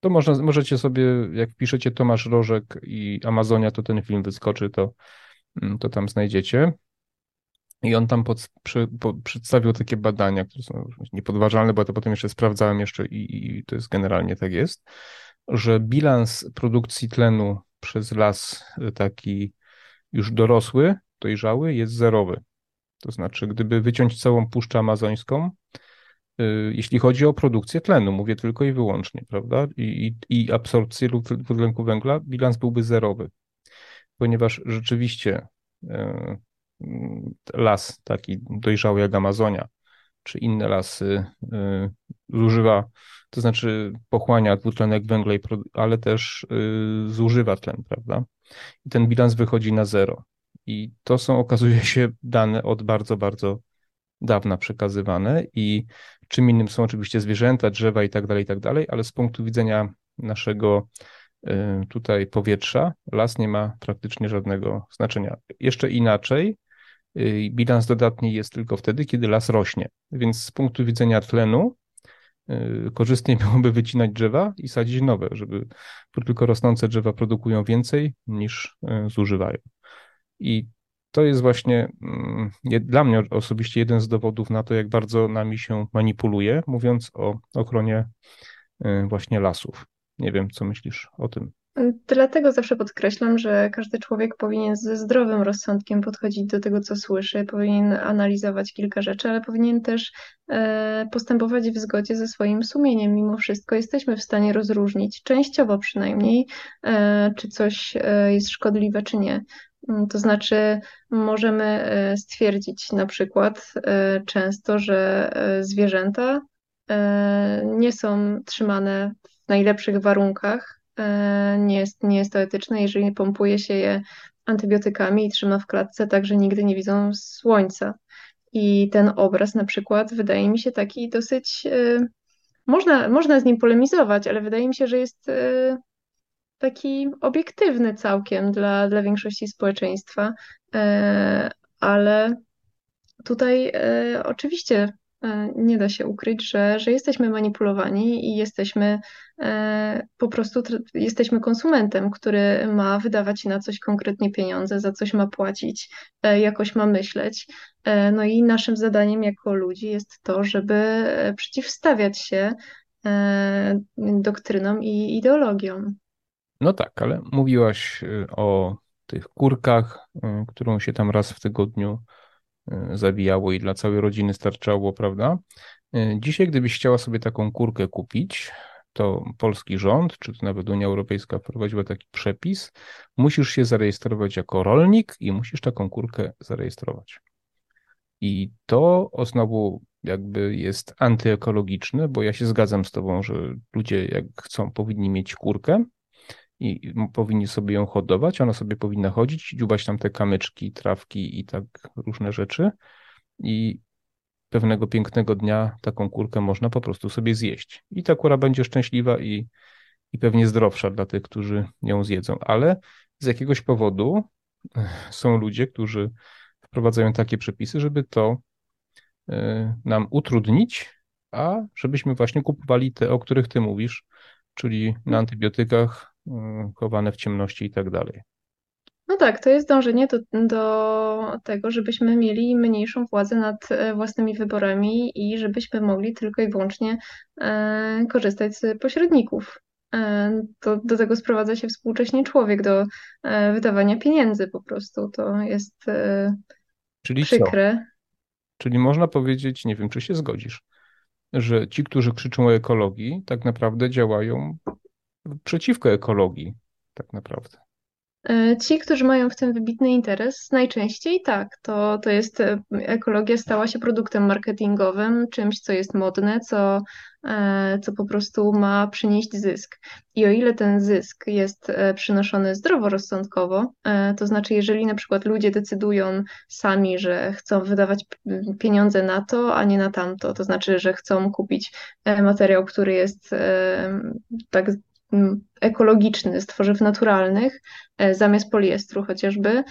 to można, możecie sobie, jak piszecie Tomasz Rożek i Amazonia, to ten film wyskoczy, to, mm, to tam znajdziecie. I on tam pod, przy, po, przedstawił takie badania, które są niepodważalne, bo to potem jeszcze sprawdzałem jeszcze i, i to jest generalnie tak jest, że bilans produkcji tlenu przez las taki już dorosły, dojrzały jest zerowy. To znaczy, gdyby wyciąć całą Puszczę Amazońską, y, jeśli chodzi o produkcję tlenu, mówię tylko i wyłącznie, prawda? I, i, i absorpcję dwutlenku węgla, bilans byłby zerowy, ponieważ rzeczywiście y, las taki dojrzały jak Amazonia, czy inne lasy y, zużywa, to znaczy pochłania dwutlenek węgla, ale też zużywa tlen, prawda? I ten bilans wychodzi na zero. I to są, okazuje się, dane od bardzo, bardzo dawna przekazywane i czym innym są oczywiście zwierzęta, drzewa i tak dalej, i tak dalej, ale z punktu widzenia naszego y, tutaj powietrza, las nie ma praktycznie żadnego znaczenia. Jeszcze inaczej, Bilans dodatni jest tylko wtedy, kiedy las rośnie. Więc z punktu widzenia tlenu korzystniej byłoby wycinać drzewa i sadzić nowe, żeby tylko rosnące drzewa produkują więcej niż zużywają. I to jest właśnie mm, dla mnie osobiście jeden z dowodów na to, jak bardzo nami się manipuluje, mówiąc o ochronie y, właśnie lasów. Nie wiem, co myślisz o tym. Dlatego zawsze podkreślam, że każdy człowiek powinien ze zdrowym rozsądkiem podchodzić do tego, co słyszy, powinien analizować kilka rzeczy, ale powinien też e, postępować w zgodzie ze swoim sumieniem. Mimo wszystko jesteśmy w stanie rozróżnić, częściowo przynajmniej, e, czy coś e, jest szkodliwe, czy nie. Mm, to znaczy, możemy e, stwierdzić na przykład e, często, że e, zwierzęta nie są trzymane w najlepszych warunkach. Nie jest, nie jest to etyczne, jeżeli pompuje się je antybiotykami i trzyma w klatce tak, że nigdy nie widzą słońca. I ten obraz na przykład wydaje mi się taki dosyć. Można, można z nim polemizować, ale wydaje mi się, że jest taki obiektywny całkiem dla, dla większości społeczeństwa, e, ale tutaj e, oczywiście e, nie da się ukryć, że, że jesteśmy manipulowani i jesteśmy po prostu jesteśmy konsumentem, który ma wydawać na coś konkretnie pieniądze, za coś ma płacić, jakoś ma myśleć. No i naszym zadaniem jako ludzi jest to, żeby przeciwstawiać się doktrynom i ideologiom. No tak, ale mówiłaś y, o tych kurkach, y, którą się tam raz w tygodniu y, zabijało i dla całej rodziny starczało, prawda? Dzisiaj, gdybyś chciała sobie taką kurkę kupić, to polski rząd, czy to nawet Unia Europejska wprowadziła taki przepis, musisz się zarejestrować jako rolnik i musisz taką kurkę zarejestrować. I to znowu jakby jest antyekologiczne, bo ja się zgadzam z tobą, że ludzie jak chcą, powinni mieć kurkę, i powinni sobie ją hodować, ona sobie powinna chodzić, dziubać tam te kamyczki, trawki i tak różne rzeczy. I pewnego pięknego dnia taką kurkę można po prostu sobie zjeść. I ta kura będzie szczęśliwa i, i pewnie zdrowsza dla tych, którzy ją zjedzą, ale z jakiegoś powodu są ludzie, którzy wprowadzają takie przepisy, żeby to e, nam utrudnić, a żebyśmy właśnie kupowali te, o których ty mówisz, czyli na antybiotykach, Y, chowane w ciemności i tak dalej. No tak, to jest dążenie do, do tego, żebyśmy mieli mniejszą władzę nad e, własnymi wyborami i żebyśmy mogli tylko i wyłącznie e, korzystać z pośredników. E, to, do tego sprowadza się współcześnie człowiek, do e, wydawania pieniędzy po prostu. To jest e, Czyli przykre. Co? Czyli można powiedzieć, nie wiem, czy się zgodzisz, że ci, którzy krzyczą o ekologii, tak naprawdę działają przeciwko ekologii, tak naprawdę. E, ci, którzy mają w tym wybitny interes, najczęściej tak. To, to jest, e, ekologia stała się produktem marketingowym, czymś, co jest modne, co, e, co po prostu ma przynieść zysk. I o ile ten zysk jest przynoszony zdroworozsądkowo, to znaczy, jeżeli na przykład ludzie decydują sami, że chcą wydawać pieniądze na to, a nie na tamto, to znaczy, że chcą kupić materiał, który jest tak ekologiczny, z tworzyw naturalnych, e, zamiast poliestru chociażby,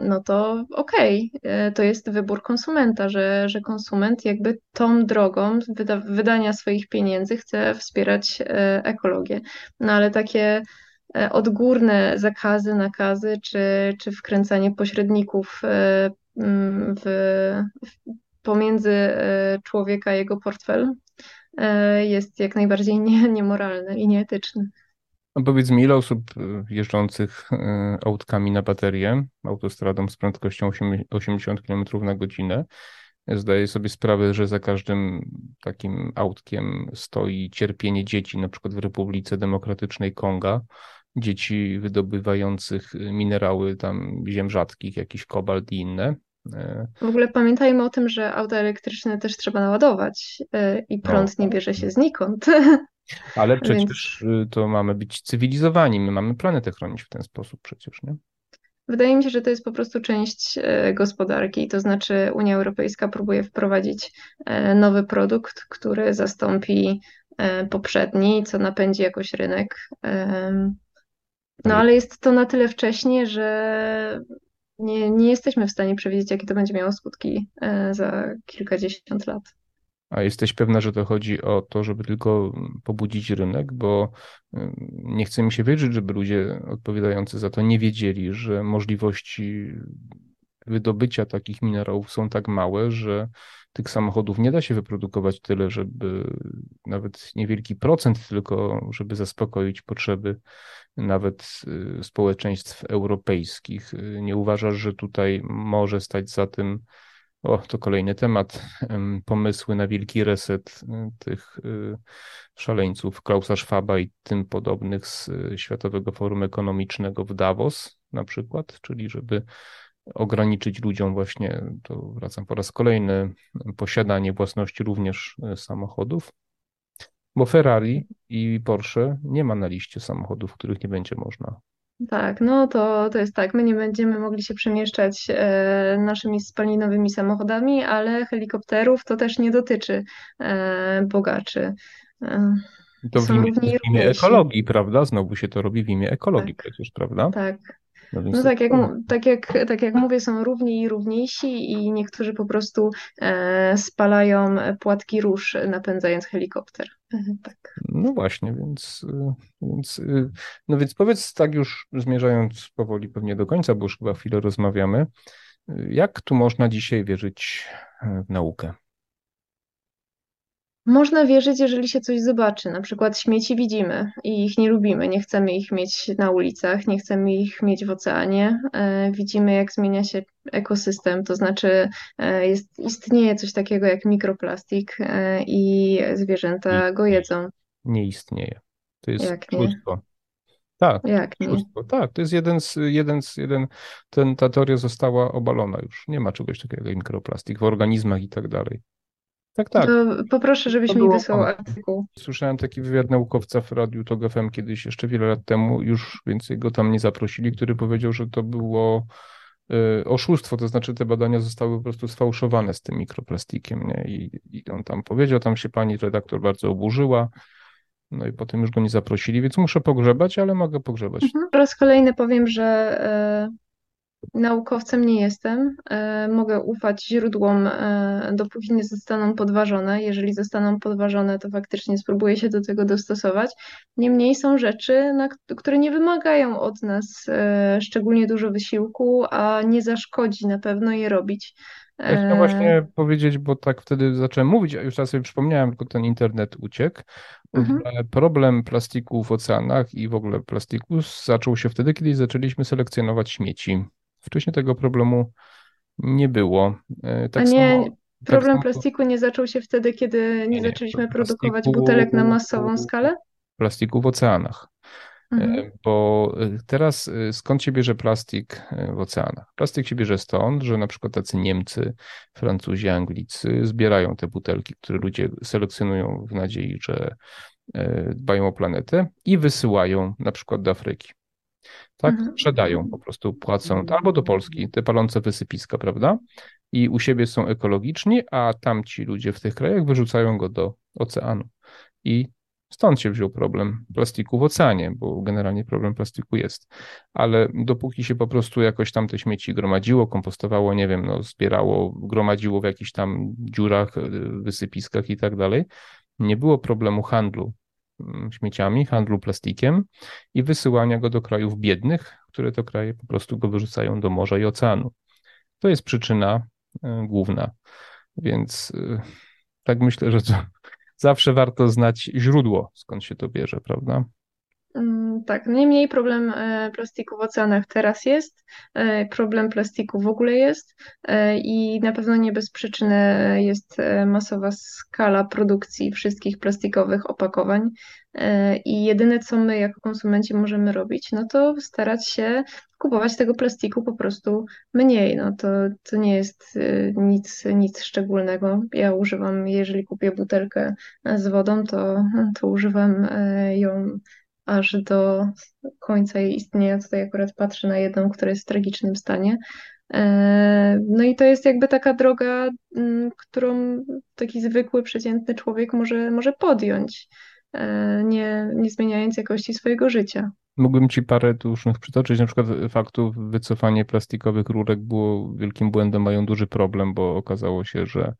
no to okej, okay. E, to jest wybór konsumenta, że, że konsument jakby tą drogą wyda wydania swoich pieniędzy chce wspierać e, ekologię. No ale takie odgórne zakazy, nakazy, czy, czy wkręcanie pośredników w, w, pomiędzy człowieka i jego portfel, jest jak najbardziej nie, niemoralny i nieetyczny. No powiedz mi, ile osób e, jeżdżących e, autkami na baterię, autostradą z prędkością 80 km na godzinę, zdaje sobie sprawę, że za każdym takim autkiem stoi cierpienie dzieci, na przykład w Republice Demokratycznej Konga, dzieci wydobywających minerały tam ziem rzadkich, jakiś kobalt i inne. W ogóle pamiętajmy o tym, że auta elektryczne też trzeba naładować y, i prąd no. nie bierze się znikąd. Ale przecież Więc... to mamy być cywilizowani, my mamy planetę chronić w ten sposób przecież, nie? Wydaje mi się, że to jest po prostu część y, gospodarki, to znaczy Unia Europejska próbuje wprowadzić y, nowy produkt, który zastąpi poprzedni, co napędzi jakoś rynek. No ale jest to na tyle wcześnie, że nie, nie jesteśmy w stanie przewidzieć, jakie to będzie miało skutki e, za kilkadziesiąt lat. A jesteś pewna, że to chodzi o to, żeby tylko pobudzić rynek, bo y, nie chce mi się wierzyć, żeby ludzie odpowiadający za to nie wiedzieli, że możliwości wydobycia takich minerałów są tak małe, że tych samochodów nie da się wyprodukować tyle, żeby nawet niewielki procent tylko, żeby zaspokoić potrzeby nawet y, społeczeństw europejskich. Y, nie uważasz, że tutaj może stać za tym, o, to kolejny temat, pomysły na wielki reset y, tych szaleńców Klausa Schwaba i tym podobnych z Światowego Forum Ekonomicznego w Davos na przykład, czyli żeby ograniczyć ludziom właśnie, to wracam po raz kolejny, posiadanie własności również e, samochodów, bo Ferrari i Porsche nie ma na liście samochodów, których nie będzie można. Tak, no to, to jest tak. My nie będziemy mogli się przemieszczać e, naszymi spalinowymi samochodami, ale helikopterów to też nie dotyczy e, bogaczy. E, to w imię, w imię ekologii, prawda? Znowu się to robi w imię ekologii tak, przecież, prawda? Tak, no, no tak, jak, tak, jak, tak jak mówię, są równi i równiejsi i niektórzy po prostu e, spalają płatki róż napędzając helikopter. Tak. No właśnie, więc, więc, no więc powiedz tak już zmierzając powoli pewnie do końca, bo już chyba chwilę rozmawiamy, jak tu można dzisiaj wierzyć w naukę? Można wierzyć, jeżeli się coś zobaczy. Na przykład śmieci widzimy i ich nie lubimy. Nie chcemy ich mieć na ulicach, nie chcemy ich mieć w oceanie. E, widzimy, jak zmienia się ekosystem, to znaczy e, jest, istnieje coś takiego jak mikroplastik e, i zwierzęta go jedzą. Nie istnieje. To jest jak. Tak, jak nie? Tak, to jest jeden z, jeden z, jeden, ten, ta teoria została obalona już. Nie ma czegoś takiego jak mikroplastik w organizmach i tak dalej. Tak, tak. To poproszę, żebyś mi wysłał artykuł. Słyszałem taki wywiad naukowca w Radiu TOG FM kiedyś, jeszcze wiele lat temu, już więcej go tam nie zaprosili, który powiedział, że to było y, oszustwo, to znaczy te badania zostały po prostu sfałszowane z tym mikroplastikiem, nie? I, I on tam powiedział, tam się pani redaktor bardzo oburzyła, no i potem już go nie zaprosili, więc muszę pogrzebać, ale mogę pogrzebać. Mhm. Po raz kolejny powiem, że y, Naukowcem nie jestem. E, mogę ufać źródłom, e, dopóki nie zostaną podważone. Jeżeli zostaną podważone, to faktycznie spróbuję się do tego dostosować. Niemniej są rzeczy, które nie wymagają od nas e, szczególnie dużo wysiłku, a nie zaszkodzi na pewno je robić. Ja chciałem właśnie powiedzieć, bo tak wtedy zacząłem mówić, a już teraz sobie przypomniałem, tylko ten internet uciekł. Mhm. Problem plastiku w oceanach i w ogóle plastiku zaczął się wtedy, kiedy zaczęliśmy selekcjonować śmieci. Wcześniej tego problemu nie było. E, tak A nie, samo, tak problem tak plastiku nie zaczął się wtedy, kiedy nie, nie zaczęliśmy produkować butelek na masową skalę? Plastiku w oceanach. E, mhm. Bo e, teraz skąd się bierze plastik w oceanach? Plastik się bierze stąd, że na przykład tacy Niemcy, Francuzi, Anglicy zbierają te butelki, które ludzie selekcjonują w nadziei, że dbają o planetę i wysyłają na przykład do Afryki tak? Mhm. Sprzedają, po prostu płacą albo do Polski, te palące wysypiska, prawda? I u siebie są ekologiczni, a tamci ludzie w tych krajach wyrzucają go do oceanu. I stąd się wziął problem plastiku w oceanie, bo generalnie problem plastiku jest. Ale dopóki się po prostu jakoś tam te śmieci gromadziło, kompostowało, nie wiem, no, zbierało, gromadziło w jakichś tam dziurach, wysypiskach i tak dalej, nie było problemu handlu śmieciami, handlu plastikiem i wysyłania go do krajów biednych, które to kraje po prostu go wyrzucają do morza i oceanu. To jest przyczyna e, główna. Więc e, tak myślę, że zawsze warto znać źródło, skąd się to bierze, prawda? Mm, tak, najmniej problem e, plastiku w oceanach teraz jest, e, problem plastiku w ogóle jest e, i na pewno nie bez przyczyny jest masowa skala produkcji wszystkich plastikowych opakowań. I jedyne, co my jako konsumenci możemy robić, no to starać się kupować tego plastiku po prostu mniej. No to, to nie jest nic, nic szczególnego. Ja używam, jeżeli kupię butelkę z wodą, to, to używam ją aż do końca jej istnienia. Tutaj akurat patrzę na jedną, która jest w tragicznym stanie. E, no i to jest jakby taka droga, mm, którą taki zwykły, przeciętny człowiek może, może podjąć, e, nie, nie zmieniając jakości swojego życia. Mógłbym ci parę tu różnych przytoczyć, na przykład faktów wycofanie plastikowych rurek było wielkim błędem, mają duży problem, bo okazało się, że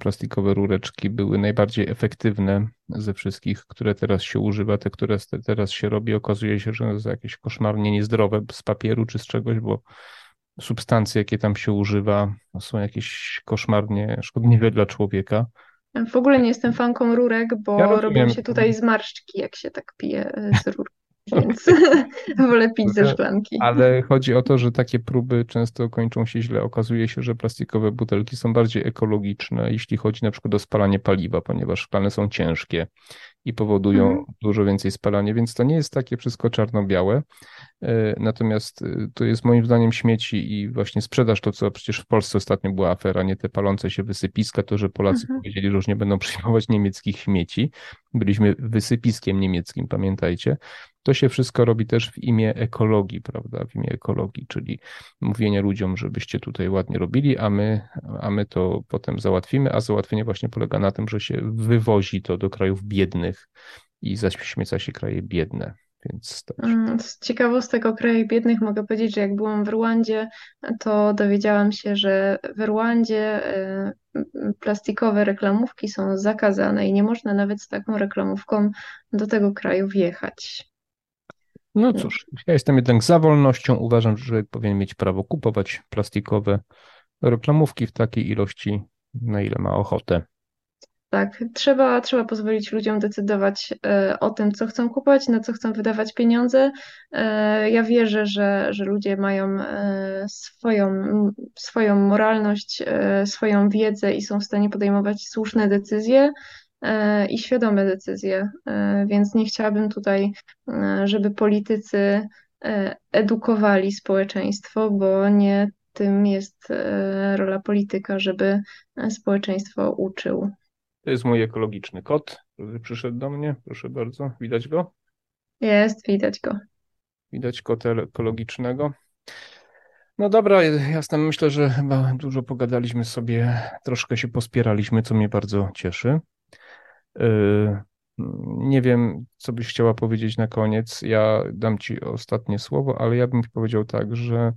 plastikowe rureczki były najbardziej efektywne ze wszystkich, które teraz się używa. Te, które teraz się robi, okazuje się, że są jakieś koszmarnie niezdrowe z papieru czy z czegoś, bo substancje, jakie tam się używa, są jakieś koszmarnie szkodliwe dla człowieka. W ogóle nie jestem fanką rurek, bo ja robią się tutaj zmarszczki, jak się tak pije e, z rurek więc wolę pić ze szklanki. Ale chodzi o to, że takie próby często kończą się źle. Okazuje się, że plastikowe butelki są bardziej ekologiczne, jeśli chodzi na przykład o spalanie paliwa, ponieważ szklane są ciężkie i powodują mhm. dużo więcej spalania, więc to nie jest takie wszystko czarno-białe. E, natomiast e, to jest moim zdaniem śmieci i właśnie sprzedaż to, co przecież w Polsce ostatnio była afera, nie te palące się wysypiska, to, że Polacy mhm. powiedzieli, że już nie będą przyjmować niemieckich śmieci. Byliśmy wysypiskiem niemieckim, pamiętajcie. To się wszystko robi też w imię ekologii, prawda? W imię ekologii, czyli mówienie ludziom, żebyście tutaj ładnie robili, a my, a my to potem załatwimy, a załatwienie właśnie polega na tym, że się wywozi to do krajów biednych i zaśmieca się kraje biedne. Więc mm, Z ciekawostek o krajach biednych mogę powiedzieć, że jak byłam w Rwandzie, to dowiedziałam się, że w Rwandzie y, plastikowe reklamówki są zakazane i nie można nawet z taką reklamówką do tego kraju wjechać. No cóż, ja jestem jednak za wolnością. Uważam, że człowiek powinien mieć prawo kupować plastikowe reklamówki w takiej ilości, na ile ma ochotę. Tak, trzeba, trzeba pozwolić ludziom decydować e, o tym, co chcą kupować, na co chcą wydawać pieniądze. E, ja wierzę, że, że ludzie mają e, swoją, swoją moralność, swoją wiedzę i są w stanie podejmować słuszne decyzje i świadome decyzje, więc nie chciałabym tutaj, żeby politycy edukowali społeczeństwo, bo nie tym jest rola polityka, żeby społeczeństwo uczył. To jest mój ekologiczny kot, który przyszedł do mnie. Proszę bardzo, widać go? Jest, widać go. Widać kota ekologicznego. No dobra, jasne. Myślę, że chyba dużo pogadaliśmy sobie, troszkę się pospieraliśmy, co mnie bardzo cieszy. Yy, nie wiem, co byś chciała powiedzieć na koniec. Ja dam ci ostatnie słowo, ale ja bym powiedział tak, że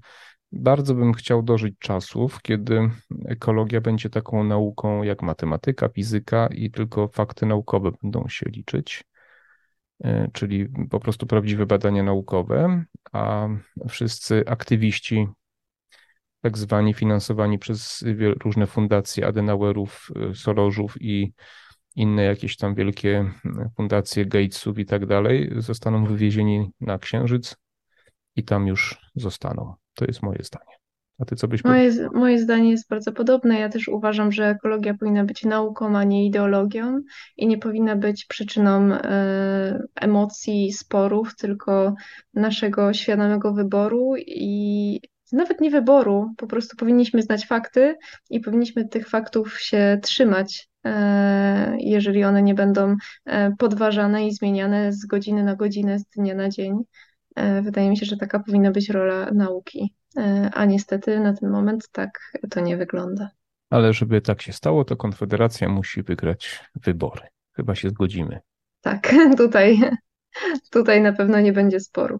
bardzo bym chciał dożyć czasów, kiedy ekologia będzie taką nauką jak matematyka, fizyka i tylko fakty naukowe będą się liczyć, e, czyli po prostu prawdziwe badania naukowe, a wszyscy aktywiści, tak zwani finansowani przez różne fundacje Adenauerów, e, Sorożów i inne jakieś tam wielkie fundacje Gatesów i tak dalej, zostaną wywiezieni na Księżyc i tam już zostaną. To jest moje zdanie. A ty co byś moje, moje zdanie jest bardzo podobne. Ja też uważam, że ekologia powinna być nauką, a nie ideologią i nie powinna być przyczyną e, emocji, sporów, tylko naszego świadomego wyboru i nawet nie wyboru, po prostu powinniśmy znać fakty i powinniśmy tych faktów się trzymać, jeżeli one nie będą e, podważane i zmieniane z godziny na godzinę, z dnia na dzień. E, wydaje mi się, że taka powinna być rola nauki, e, a niestety na ten moment tak to nie wygląda. Ale żeby tak się stało, to Konfederacja musi wygrać wybory. Chyba się zgodzimy. Tak, tutaj, tutaj na pewno nie będzie sporu.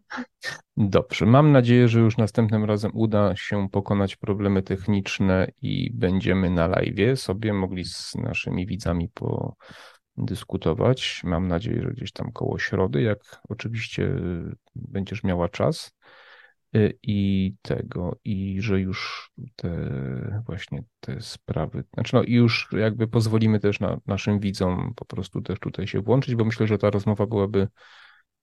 Dobrze, mam nadzieję, że już następnym razem uda się pokonać problemy techniczne i będziemy na live sobie mogli z naszymi widzami po dyskutować. Mam nadzieję, że gdzieś tam koło środy, jak oczywiście będziesz miała czas y, i tego, i że już te właśnie te sprawy, znaczy no i już jakby pozwolimy też na naszym widzom po prostu też tutaj się włączyć, bo myślę, że ta rozmowa byłaby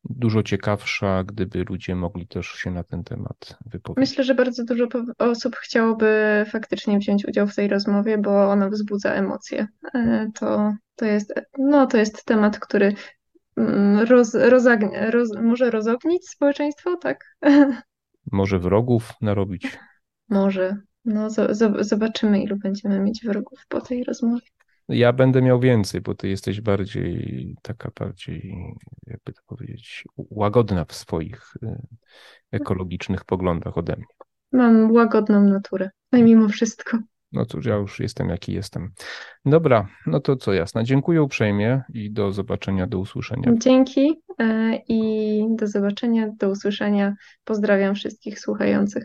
dużo ciekawsza, gdyby ludzie mogli też się na ten temat wypowiedzieć. Myślę, że bardzo dużo osób chciałoby faktycznie wziąć udział w tej rozmowie, bo ona wzbudza emocje. E, to, to, jest, no, to jest temat, który mm, roz, rozagnie, roz, może rozognić społeczeństwo, tak? Może wrogów narobić. Może. No, zobaczymy, ilu będziemy mieć wrogów po tej rozmowie. Ja będę miał więcej, bo ty jesteś bardziej taka bardziej, jakby to powiedzieć, łagodna w swoich y, ekologicznych poglądach ode mnie. Mam łagodną naturę, a mimo wszystko. No cóż, ja już jestem jaki jestem. Dobra, no to co jasne. Dziękuję uprzejmie i do zobaczenia, do usłyszenia. Dzięki e, i Do zobaczenia, do usłyszenia. Pozdrawiam wszystkich słuchających.